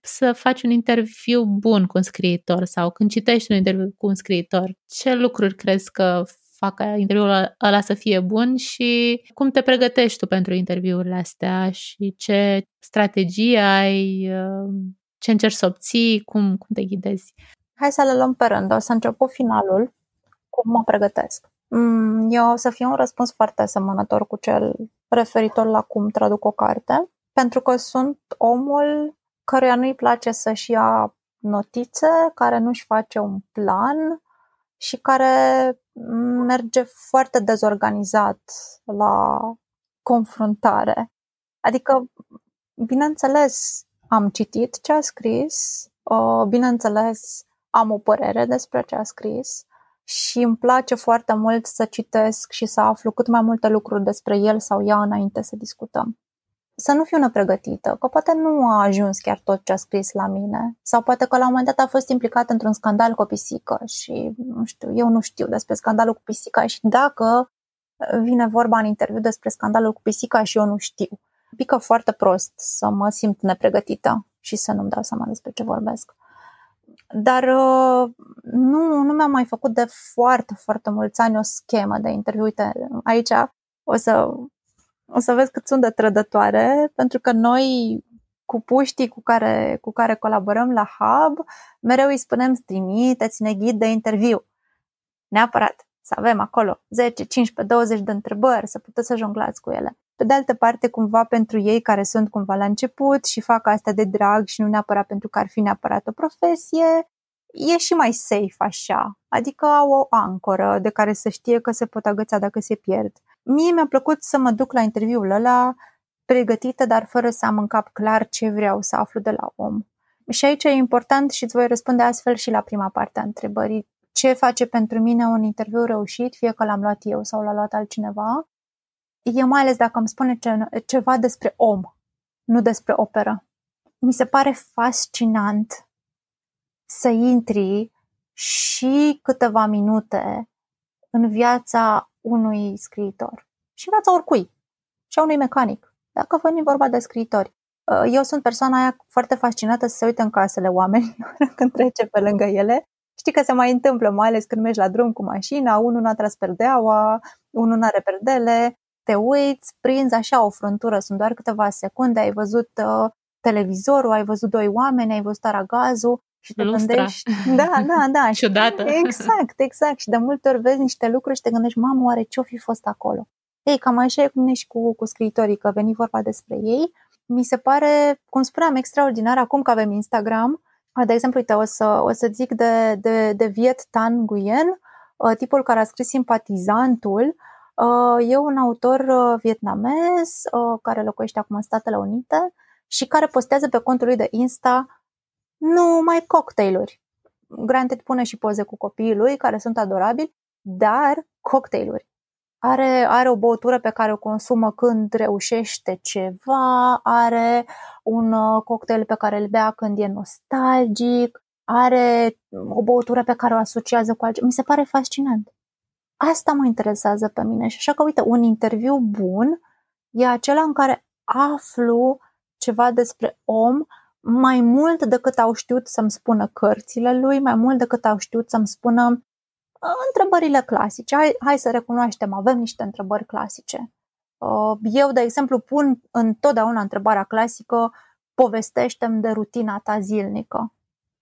să faci un interviu bun cu un scriitor sau când citești un interviu cu un scriitor, ce lucruri crezi că fac ca interviul ăla să fie bun și cum te pregătești tu pentru interviurile astea și ce strategie ai, ce încerci să obții, cum, cum te ghidezi. Hai să le luăm pe rând. O să încep cu finalul, cum mă pregătesc. Mm, eu o să fie un răspuns foarte asemănător cu cel referitor la cum traduc o carte, pentru că sunt omul căruia nu-i place să-și ia notițe, care nu-și face un plan și care merge foarte dezorganizat la confruntare. Adică, bineînțeles, am citit ce a scris, uh, bineînțeles, am o părere despre ce a scris și îmi place foarte mult să citesc și să aflu cât mai multe lucruri despre el sau ea înainte să discutăm. Să nu fiu nepregătită, că poate nu a ajuns chiar tot ce a scris la mine sau poate că la un moment dat a fost implicat într-un scandal cu o pisică și nu știu, eu nu știu despre scandalul cu pisica și dacă vine vorba în interviu despre scandalul cu pisica și eu nu știu. Pică foarte prost să mă simt nepregătită și să nu-mi dau seama despre ce vorbesc. Dar uh, nu, nu mi-am mai făcut de foarte, foarte mulți ani o schemă de interviu. Uite, aici o să, o să vezi cât sunt de trădătoare, pentru că noi cu puștii cu care, cu care colaborăm la Hub, mereu îi spunem trimiteți-ne ghid de interviu. Neapărat să avem acolo 10, 15, 20 de întrebări, să puteți să jonglați cu ele. Pe de altă parte, cumva pentru ei care sunt cumva la început și fac asta de drag și nu neapărat pentru că ar fi neapărat o profesie, e și mai safe așa, adică au o ancoră de care să știe că se pot agăța dacă se pierd. Mie mi-a plăcut să mă duc la interviul ăla pregătită, dar fără să am în cap clar ce vreau să aflu de la om. Și aici e important și îți voi răspunde astfel și la prima parte a întrebării. Ce face pentru mine un interviu reușit, fie că l-am luat eu sau l-a luat altcineva? E mai ales dacă îmi spune ce, ceva despre om, nu despre operă. Mi se pare fascinant să intri și câteva minute în viața unui scriitor. Și în viața oricui. Și a unui mecanic, dacă veni vorba de scriitori. Uh, eu sunt persoana aia foarte fascinată să se uite în casele oamenilor când trece pe lângă ele. Știi că se mai întâmplă, mai ales când mergi la drum cu mașina, unul n-a tras perdeaua, unul n-are perdele, te uiți, prinzi așa o frântură, sunt doar câteva secunde, ai văzut uh, televizorul, ai văzut doi oameni, ai văzut aragazul și te Lustra. gândești... Da, da, da. Ciudată. Exact, exact. Și de multe ori vezi niște lucruri și te gândești, mamă, oare ce-o fi fost acolo? Ei, cam așa e cum e și cu, cu scriitorii, că veni vorba despre ei. Mi se pare, cum spuneam, extraordinar acum că avem Instagram. De exemplu, uite, o să, o să zic de, de, de Viet Tan Nguyen, uh, tipul care a scris Simpatizantul. Uh, e un autor uh, vietnamez care locuiește acum în Statele Unite și care postează pe contul lui de Insta numai cocktailuri. Granted pune și poze cu copiii lui, care sunt adorabili, dar cocktailuri. Are, are o băutură pe care o consumă când reușește ceva, are un uh, cocktail pe care îl bea când e nostalgic, are o băutură pe care o asociază cu altceva. Mi se pare fascinant. Asta mă interesează pe mine și așa că, uite, un interviu bun e acela în care aflu ceva despre om mai mult decât au știut să-mi spună cărțile lui, mai mult decât au știut să-mi spună uh, întrebările clasice. Hai, hai să recunoaștem, avem niște întrebări clasice. Uh, eu, de exemplu, pun întotdeauna întrebarea clasică, povestește-mi de rutina ta zilnică.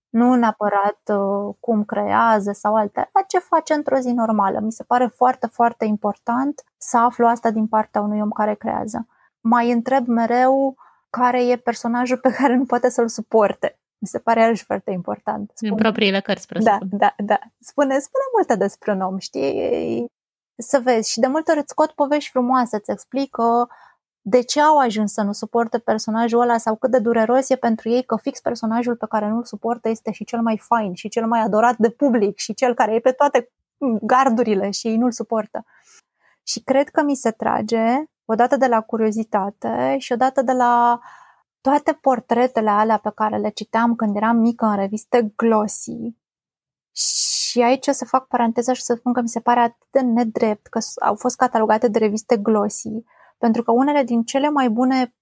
Nu neapărat uh, cum creează sau alte, dar ce face într-o zi normală. Mi se pare foarte, foarte important să aflu asta din partea unui om care creează. Mai întreb mereu care e personajul pe care nu poate să-l suporte. Mi se pare iarăși foarte important. Spune, În propriile cărți, Da, da, da. Spune, spune multe despre un om, știi? Să vezi. Și de multe ori îți scot povești frumoase, îți explică de ce au ajuns să nu suporte personajul ăla sau cât de dureros e pentru ei că fix personajul pe care nu-l suportă este și cel mai fain și cel mai adorat de public și cel care e pe toate gardurile și ei nu-l suportă. Și cred că mi se trage odată de la curiozitate și odată de la toate portretele alea pe care le citeam când eram mică în reviste glossy. Și aici o să fac paranteza și să spun că mi se pare atât de nedrept că au fost catalogate de reviste glossy, pentru că unele din cele mai bune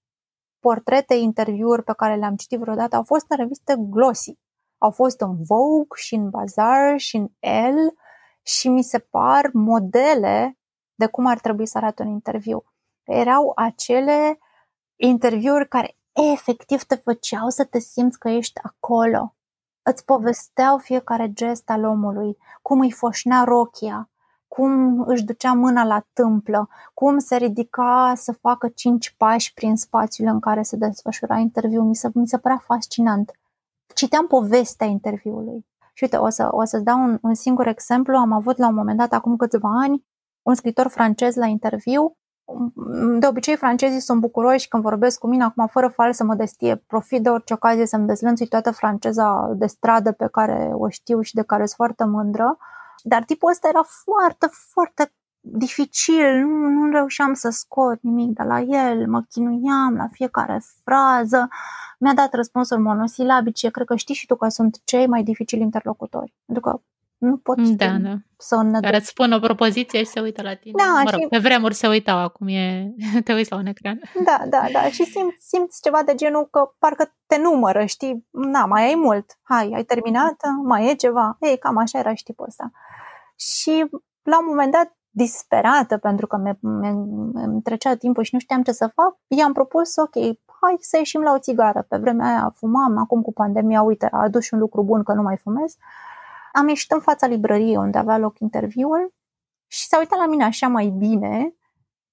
portrete, interviuri pe care le-am citit vreodată au fost în reviste glossy. Au fost în Vogue și în Bazaar și în Elle și mi se par modele de cum ar trebui să arate un interviu. Erau acele interviuri care efectiv te făceau să te simți că ești acolo. Îți povesteau fiecare gest al omului, cum îi foșnea rochia, cum își ducea mâna la tâmplă, cum se ridica să facă cinci pași prin spațiul în care se desfășura interviul. Mi se, mi se părea fascinant. Citeam povestea interviului. Și uite, o, să, o să-ți dau un, un singur exemplu. Am avut la un moment dat, acum câțiva ani, un scritor francez la interviu. De obicei, francezii sunt bucuroși când vorbesc cu mine, acum fără falsă modestie. Profit de orice ocazie să-mi dezlănțui toată franceza de stradă pe care o știu și de care sunt foarte mândră. Dar tipul ăsta era foarte, foarte dificil, nu, nu reușeam să scot nimic de la el, mă chinuiam la fiecare frază, mi-a dat răspunsuri monosilabice, cred că știi și tu că sunt cei mai dificili interlocutori, pentru că nu pot da, da. să ne Care îți spun o propoziție și se uită la tine. Da, mă rog, și... pe vremuri se uitau, acum e... te uiți la un ecran. Da, da, da. Și simți, simți ceva de genul că parcă te numără, știi? Na, mai ai mult. Hai, ai terminat? Mai e ceva? Ei, cam așa era și știpul ăsta. Și la un moment dat disperată pentru că mi trecea timpul și nu știam ce să fac, i-am propus, ok, hai să ieșim la o țigară. Pe vremea aia fumam, acum cu pandemia, uite, a adus și un lucru bun că nu mai fumez. Am ieșit în fața librăriei unde avea loc interviul și s-a uitat la mine așa mai bine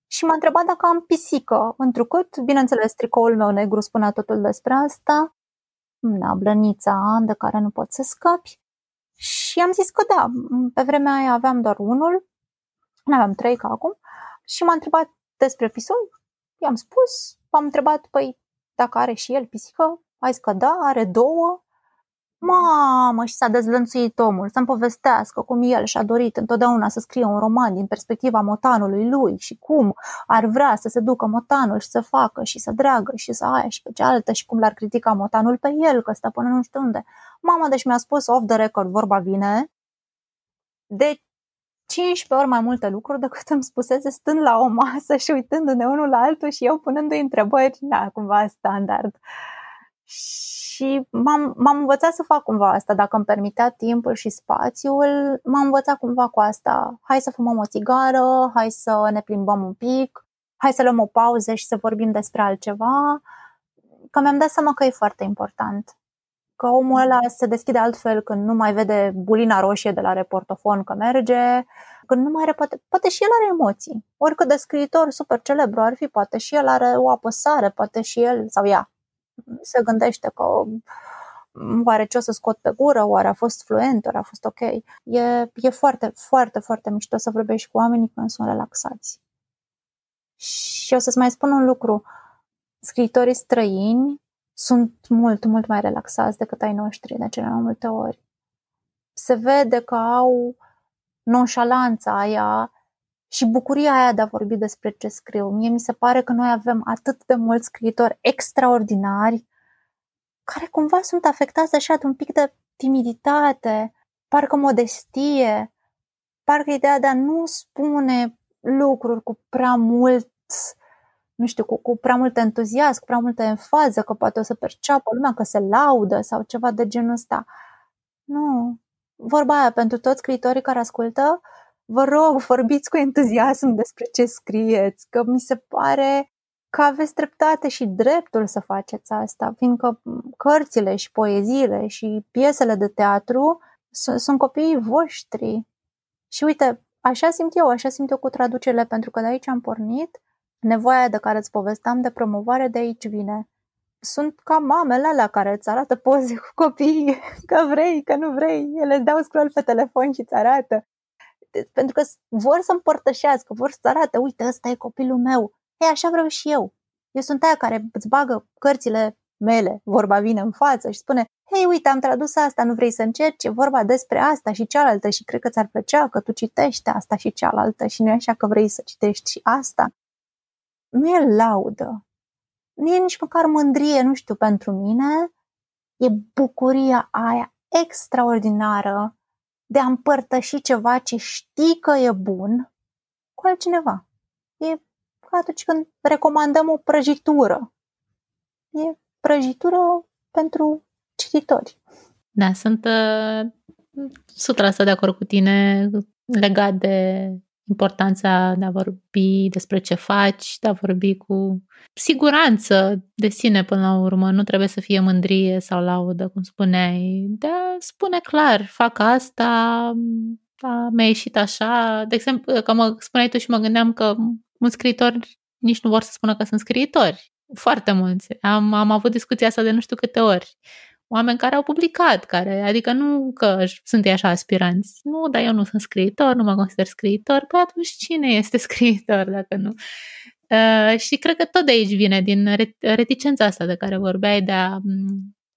și m-a întrebat dacă am pisică, întrucât, bineînțeles, tricoul meu negru spunea totul despre asta, na, blănița de care nu poți să scapi. Și am zis că da, pe vremea aia aveam doar unul, nu aveam trei ca acum, și m-a întrebat despre pisoi. I-am spus, m-am întrebat, păi, dacă are și el pisică, ai zis că da, are două. Mamă, și s-a dezlănțuit omul să-mi povestească cum el și-a dorit întotdeauna să scrie un roman din perspectiva motanului lui și cum ar vrea să se ducă motanul și să facă și să dreagă și să aia și pe cealaltă și cum l-ar critica motanul pe el, că stă până nu știu unde. Mama, deci mi-a spus off the record, vorba vine, de 15 ori mai multe lucruri decât îmi spusese stând la o masă și uitându-ne unul la altul și eu punându-i întrebări, da, cumva standard. Și m-am, m-am învățat să fac cumva asta, dacă îmi permitea timpul și spațiul, m-am învățat cumva cu asta. Hai să fumăm o țigară, hai să ne plimbăm un pic, hai să luăm o pauză și să vorbim despre altceva, că mi-am dat seama că e foarte important că omul ăla se deschide altfel când nu mai vede bulina roșie de la reportofon că merge, când nu mai are, poate, poate și el are emoții. Oricât de scriitor super celebru ar fi, poate și el are o apăsare, poate și el, sau ea, se gândește că oare ce o să scot pe gură, oare a fost fluent, oare a fost ok. E, e foarte, foarte, foarte mișto să vorbești cu oamenii când sunt relaxați. Și o să-ți mai spun un lucru. Scriitorii străini sunt mult, mult mai relaxați decât ai noștri de cele mai multe ori. Se vede că au nonșalanța aia și bucuria aia de a vorbi despre ce scriu. Mie mi se pare că noi avem atât de mulți scriitori extraordinari care cumva sunt afectați așa de un pic de timiditate, parcă modestie, parcă ideea de a nu spune lucruri cu prea mult nu știu, cu, cu prea mult entuziasm, cu prea multă enfază, că poate o să perceapă lumea că se laudă sau ceva de genul ăsta. Nu. Vorba aia, pentru toți scriitorii care ascultă, vă rog, vorbiți cu entuziasm despre ce scrieți, că mi se pare că aveți dreptate și dreptul să faceți asta, fiindcă cărțile și poeziile și piesele de teatru sunt, sunt copiii voștri. Și uite, așa simt eu, așa simt eu cu traducerile, pentru că de aici am pornit nevoia de care îți povesteam de promovare de aici vine. sunt ca mamele alea care îți arată poze cu copii, că vrei, că nu vrei, ele îți dau scroll pe telefon și îți arată. Pentru că vor să împărtășească, vor să arate, uite, ăsta e copilul meu. Ei, așa vreau și eu. Eu sunt aia care îți bagă cărțile mele, vorba vine în față și spune, hei, uite, am tradus asta, nu vrei să încerci? E vorba despre asta și cealaltă și cred că ți-ar plăcea că tu citești asta și cealaltă și nu e așa că vrei să citești și asta. Nu e laudă, nu e nici măcar mândrie, nu știu, pentru mine, e bucuria aia extraordinară de a împărtăși ceva ce știi că e bun cu altcineva. E ca atunci când recomandăm o prăjitură. E prăjitură pentru cititori. Da, sunt uh, 100% de acord cu tine legat de importanța de a vorbi despre ce faci, de a vorbi cu siguranță de sine până la urmă. Nu trebuie să fie mândrie sau laudă, cum spuneai. De a spune clar, fac asta, da, mi-a ieșit așa. De exemplu, că mă spuneai tu și mă gândeam că mulți scriitori nici nu vor să spună că sunt scriitori. Foarte mulți. Am, am avut discuția asta de nu știu câte ori oameni care au publicat, care, adică nu că sunt ei așa aspiranți. Nu, dar eu nu sunt scriitor, nu mă consider scriitor. Păi atunci cine este scriitor dacă nu? Uh, și cred că tot de aici vine, din reticența asta de care vorbeai, de a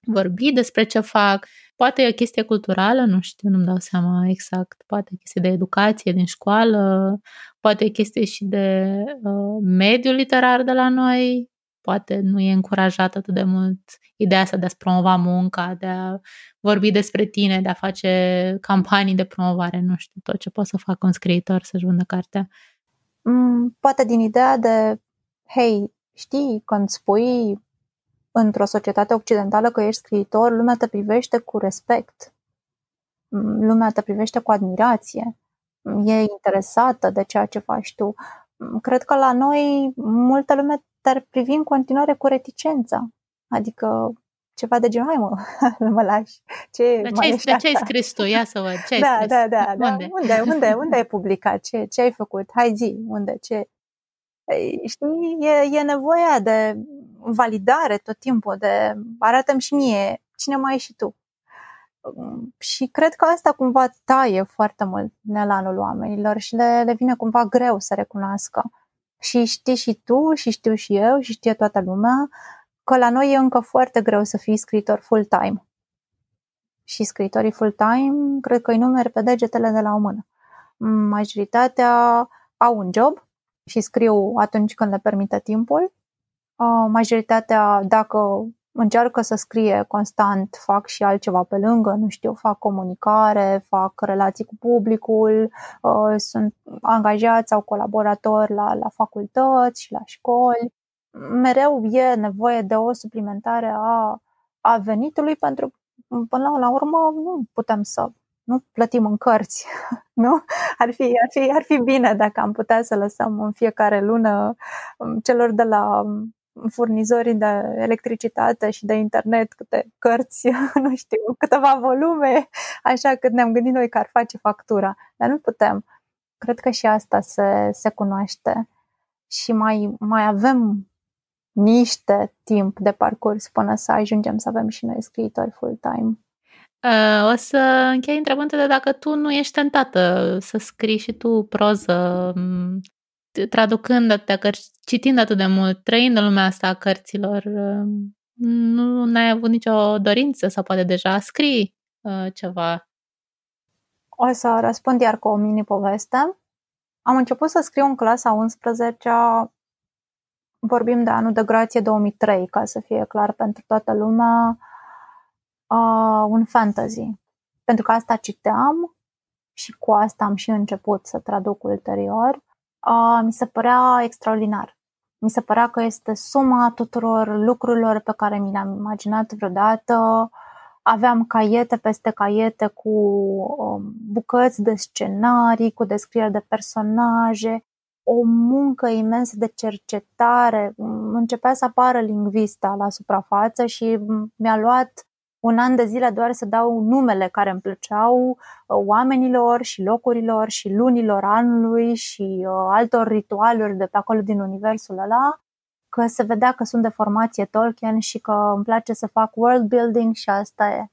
vorbi despre ce fac. Poate e o chestie culturală, nu știu, nu-mi dau seama exact. Poate e chestie de educație din școală, poate e chestie și de uh, mediul literar de la noi, poate nu e încurajat atât de mult ideea asta de a-ți promova munca, de a vorbi despre tine, de a face campanii de promovare, nu știu, tot ce poți să facă un scriitor să-și vândă cartea. Mm, poate din ideea de, hei, știi, când spui într-o societate occidentală că ești scriitor, lumea te privește cu respect. Mm, lumea te privește cu admirație. E interesată de ceea ce faci tu. Mm, cred că la noi multă lume dar privi în continuare cu reticență. Adică ceva de genul, hai mă, mă lași. Ce, Dar ce, ai, de ce ai scris tu? Ia să văd. Ce ai da, scris? Da, da, da. Unde? Unde, unde, unde ai publicat? Ce, ce ai făcut? Hai zi, unde, ce? Știi, e, e nevoia de validare tot timpul, de arată și mie cine mai ești și tu. Și cred că asta cumva taie foarte mult nelanul oamenilor și le, le vine cumva greu să recunoască și știi și tu, și știu și eu, și știe toată lumea, că la noi e încă foarte greu să fii scriitor full-time. Și scriitorii full-time, cred că îi numeri pe degetele de la o mână. Majoritatea au un job și scriu atunci când le permite timpul. Majoritatea, dacă încearcă să scrie constant, fac și altceva pe lângă, nu știu, fac comunicare, fac relații cu publicul, uh, sunt angajați sau colaboratori la, la facultăți și la școli. Mereu e nevoie de o suplimentare a, a venitului pentru până la, la urmă nu putem să nu plătim în cărți, nu? Ar fi, ar, fi, ar fi bine dacă am putea să lăsăm în fiecare lună um, celor de la furnizorii de electricitate și de internet, câte cărți, nu știu, câteva volume, așa că ne-am gândit noi că ar face factura, dar nu putem. Cred că și asta se, se cunoaște și mai, mai avem niște timp de parcurs până să ajungem să avem și noi scriitori full-time. Uh, o să închei întrebându de dacă tu nu ești tentată să scrii și tu proză traducând atâtea cărți, citind atât de mult, trăind în lumea asta a cărților, um, nu ai avut nicio dorință sau poate deja scrii uh, ceva? O să răspund iar cu o mini-poveste. Am început să scriu în clasa 11 vorbim de anul de grație 2003, ca să fie clar pentru toată lumea, uh, un fantasy. Pentru că asta citeam și cu asta am și început să traduc ulterior mi se părea extraordinar. Mi se părea că este suma tuturor lucrurilor pe care mi le-am imaginat vreodată. Aveam caiete peste caiete cu um, bucăți de scenarii, cu descrieri de personaje, o muncă imensă de cercetare. Începea să apară lingvista la suprafață și mi-a luat un an de zile doar să dau numele care îmi plăceau uh, oamenilor și locurilor și lunilor anului și uh, altor ritualuri de pe acolo din universul ăla că se vedea că sunt de formație Tolkien și că îmi place să fac world building și asta e.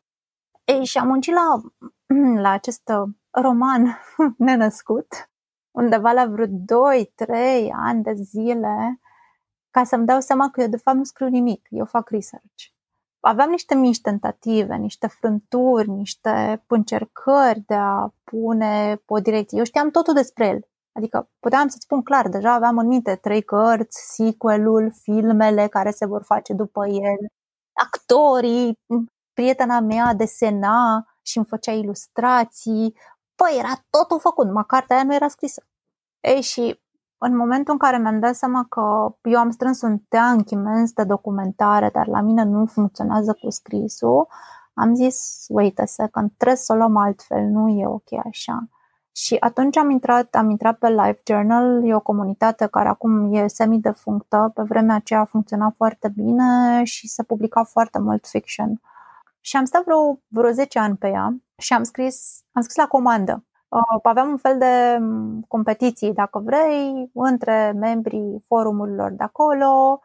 Ei, și am muncit la, la acest roman nenăscut, undeva la vreo 2-3 ani de zile, ca să-mi dau seama că eu de fapt nu scriu nimic, eu fac research. Aveam niște mici tentative, niște frânturi, niște încercări de a pune pe o direcție. Eu știam totul despre el. Adică puteam să spun clar, deja aveam în minte trei cărți, sequelul, filmele care se vor face după el, actorii, prietena mea desena și îmi făcea ilustrații. Păi, era totul făcut, numai cartea aia nu era scrisă. Ei, și în momentul în care mi-am dat seama că eu am strâns un teanc imens de documentare, dar la mine nu funcționează cu scrisul, am zis, wait a second, trebuie să o luăm altfel, nu e ok așa. Și atunci am intrat, am intrat pe Life Journal, e o comunitate care acum e semi-defunctă, pe vremea aceea a funcționat foarte bine și se publica foarte mult fiction. Și am stat vreo, vreo 10 ani pe ea și am scris, am scris la comandă. Uh, aveam un fel de mm, competiții, dacă vrei, între membrii forumurilor de acolo,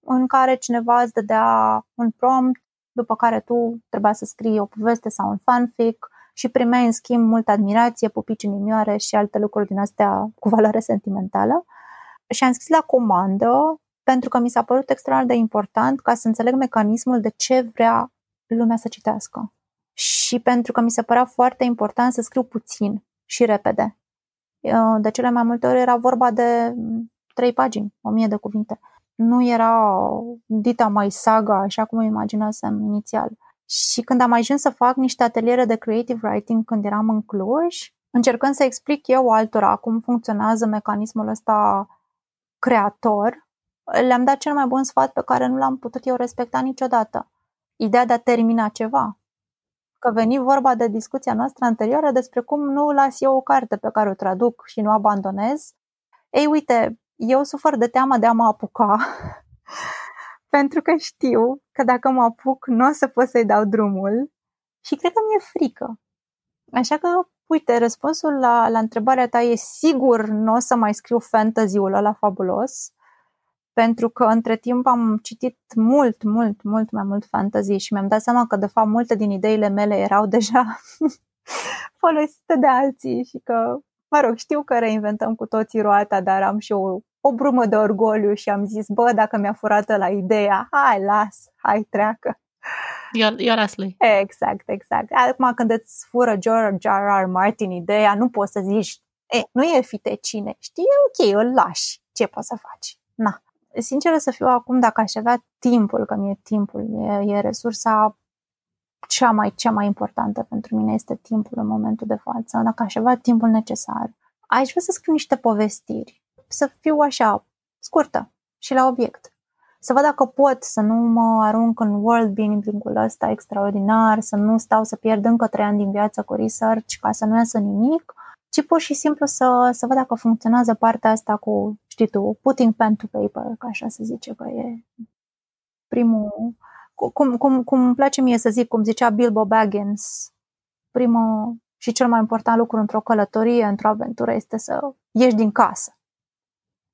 în care cineva îți dădea un prompt, după care tu trebuia să scrii o poveste sau un fanfic și primeai în schimb multă admirație, pupici inimioare și alte lucruri din astea cu valoare sentimentală. Și am scris la comandă pentru că mi s-a părut extraordinar de important ca să înțeleg mecanismul de ce vrea lumea să citească. Și pentru că mi se părea foarte important să scriu puțin și repede. Uh, de cele mai multe ori era vorba de trei pagini, o mie de cuvinte. Nu era dita mai saga, așa cum imaginasem inițial. Și când am ajuns să fac niște ateliere de creative writing când eram în Cluj, încercând să explic eu altora cum funcționează mecanismul ăsta creator, le-am dat cel mai bun sfat pe care nu l-am putut eu respecta niciodată. Ideea de a termina ceva. Că veni vorba de discuția noastră anterioară despre cum nu las eu o carte pe care o traduc și nu abandonez. Ei, uite, eu sufăr de teamă de a mă apuca pentru că știu că dacă mă apuc, nu o să pot să-i dau drumul și cred că mi-e frică. Așa că, uite, răspunsul la, la întrebarea ta e sigur nu o să mai scriu fantasy-ul ăla fabulos, pentru că între timp am citit mult, mult, mult mai mult fantasy și mi-am dat seama că, de fapt, multe din ideile mele erau deja folosite de alții și că, mă rog, știu că reinventăm cu toții roata, dar am și o o brumă de orgoliu și am zis, bă, dacă mi-a furat la ideea, hai, las, hai, treacă. Eu las lui. Exact, exact. Acum când îți fură George R. R. Martin ideea, nu poți să zici, e, nu e fitecine, știi, e ok, îl lași, ce poți să faci? Na. Sinceră să fiu acum, dacă aș avea timpul, că mi-e timpul, e, e resursa cea mai, cea mai importantă pentru mine este timpul în momentul de față. Dacă aș avea timpul necesar, aș vrea să scriu niște povestiri să fiu așa, scurtă și la obiect. Să văd dacă pot să nu mă arunc în world building-ul ăsta extraordinar, să nu stau să pierd încă trei ani din viață cu research ca să nu iasă nimic, ci pur și simplu să, să văd dacă funcționează partea asta cu, știi tu, putting pen to paper, ca așa se zice că e primul, cum, cum, cum îmi place mie să zic, cum zicea Bilbo Baggins, primul și cel mai important lucru într-o călătorie, într-o aventură, este să ieși din casă.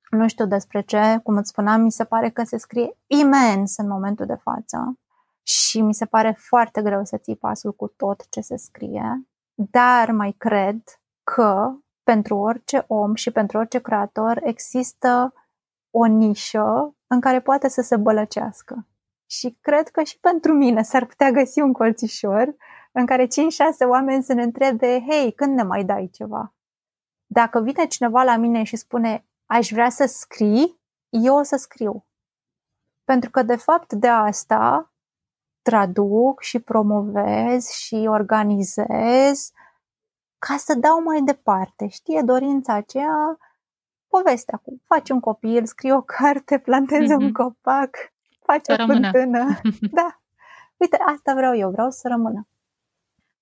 Nu știu despre ce, cum îți spuneam, mi se pare că se scrie imens în momentul de față și mi se pare foarte greu să ții pasul cu tot ce se scrie, dar mai cred că pentru orice om și pentru orice creator există o nișă în care poate să se bălăcească. Și cred că și pentru mine s-ar putea găsi un colțișor în care 5-6 oameni să ne întrebe, hei, când ne mai dai ceva? Dacă vine cineva la mine și spune, aș vrea să scrii, eu o să scriu. Pentru că, de fapt, de asta traduc și promovez și organizez ca să dau mai departe. Știe dorința aceea, povestea cu faci un copil, scrii o carte, plantezi mm-hmm. un mhm. copac, faci să o fântână. da. Uite, asta vreau eu, vreau să rămână.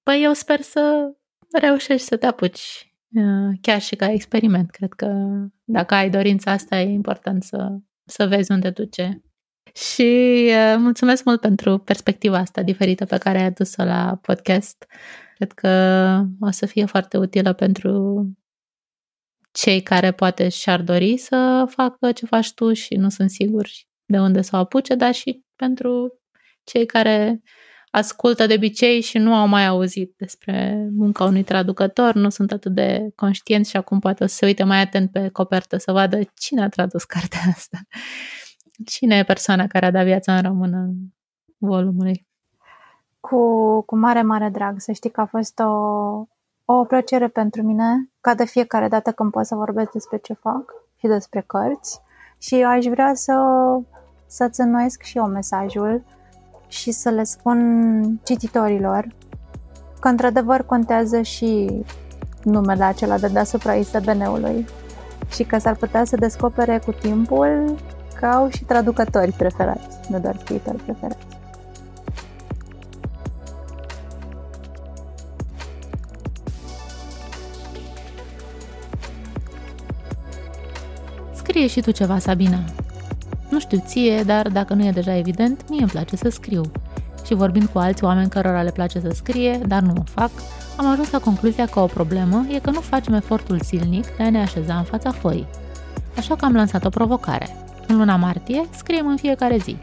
Păi eu sper să reușești să te apuci Uh, chiar și ca experiment. Cred că dacă ai dorința asta, e important să, să vezi unde duce. Și uh, mulțumesc mult pentru perspectiva asta diferită pe care ai adus-o la podcast. Cred că o să fie foarte utilă pentru cei care poate și-ar dori să facă ce faci tu și nu sunt siguri de unde să o apuce, dar și pentru cei care ascultă de obicei și nu au mai auzit despre munca unui traducător, nu sunt atât de conștienți și acum poate o să se uite mai atent pe copertă să vadă cine a tradus cartea asta. Cine e persoana care a dat viața în română volumului? Cu, cu mare, mare drag. Să știi că a fost o, o plăcere pentru mine, ca de fiecare dată când pot să vorbesc despre ce fac și despre cărți. Și aș vrea să, să-ți înnoiesc și eu mesajul și să le spun cititorilor că într-adevăr contează și numele acela de deasupra ISBN-ului și că s-ar putea să descopere cu timpul că au și traducători preferați, nu doar scriitori preferați. Scrie și tu ceva, Sabina. Nu știu ție, dar dacă nu e deja evident, mie îmi place să scriu. Și vorbind cu alți oameni cărora le place să scrie, dar nu o fac, am ajuns la concluzia că o problemă e că nu facem efortul zilnic de a ne așeza în fața foii. Așa că am lansat o provocare. În luna martie, scriem în fiecare zi.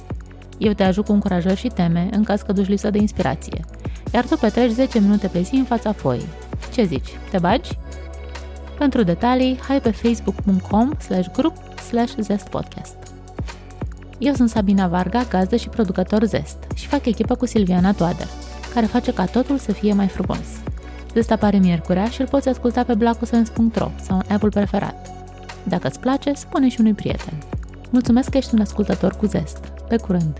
Eu te ajut cu încurajări și teme în caz că duci lipsă de inspirație, iar tu petreci 10 minute pe zi în fața foii. Ce zici? Te bagi? Pentru detalii, hai pe facebook.com slash grup slash zestpodcast. Eu sunt Sabina Varga, gazdă și producător Zest și fac echipă cu Silviana Toader, care face ca totul să fie mai frumos. Zest apare miercurea și îl poți asculta pe blacusens.ro sau în Apple preferat. Dacă îți place, spune și unui prieten. Mulțumesc că ești un ascultător cu Zest. Pe curând!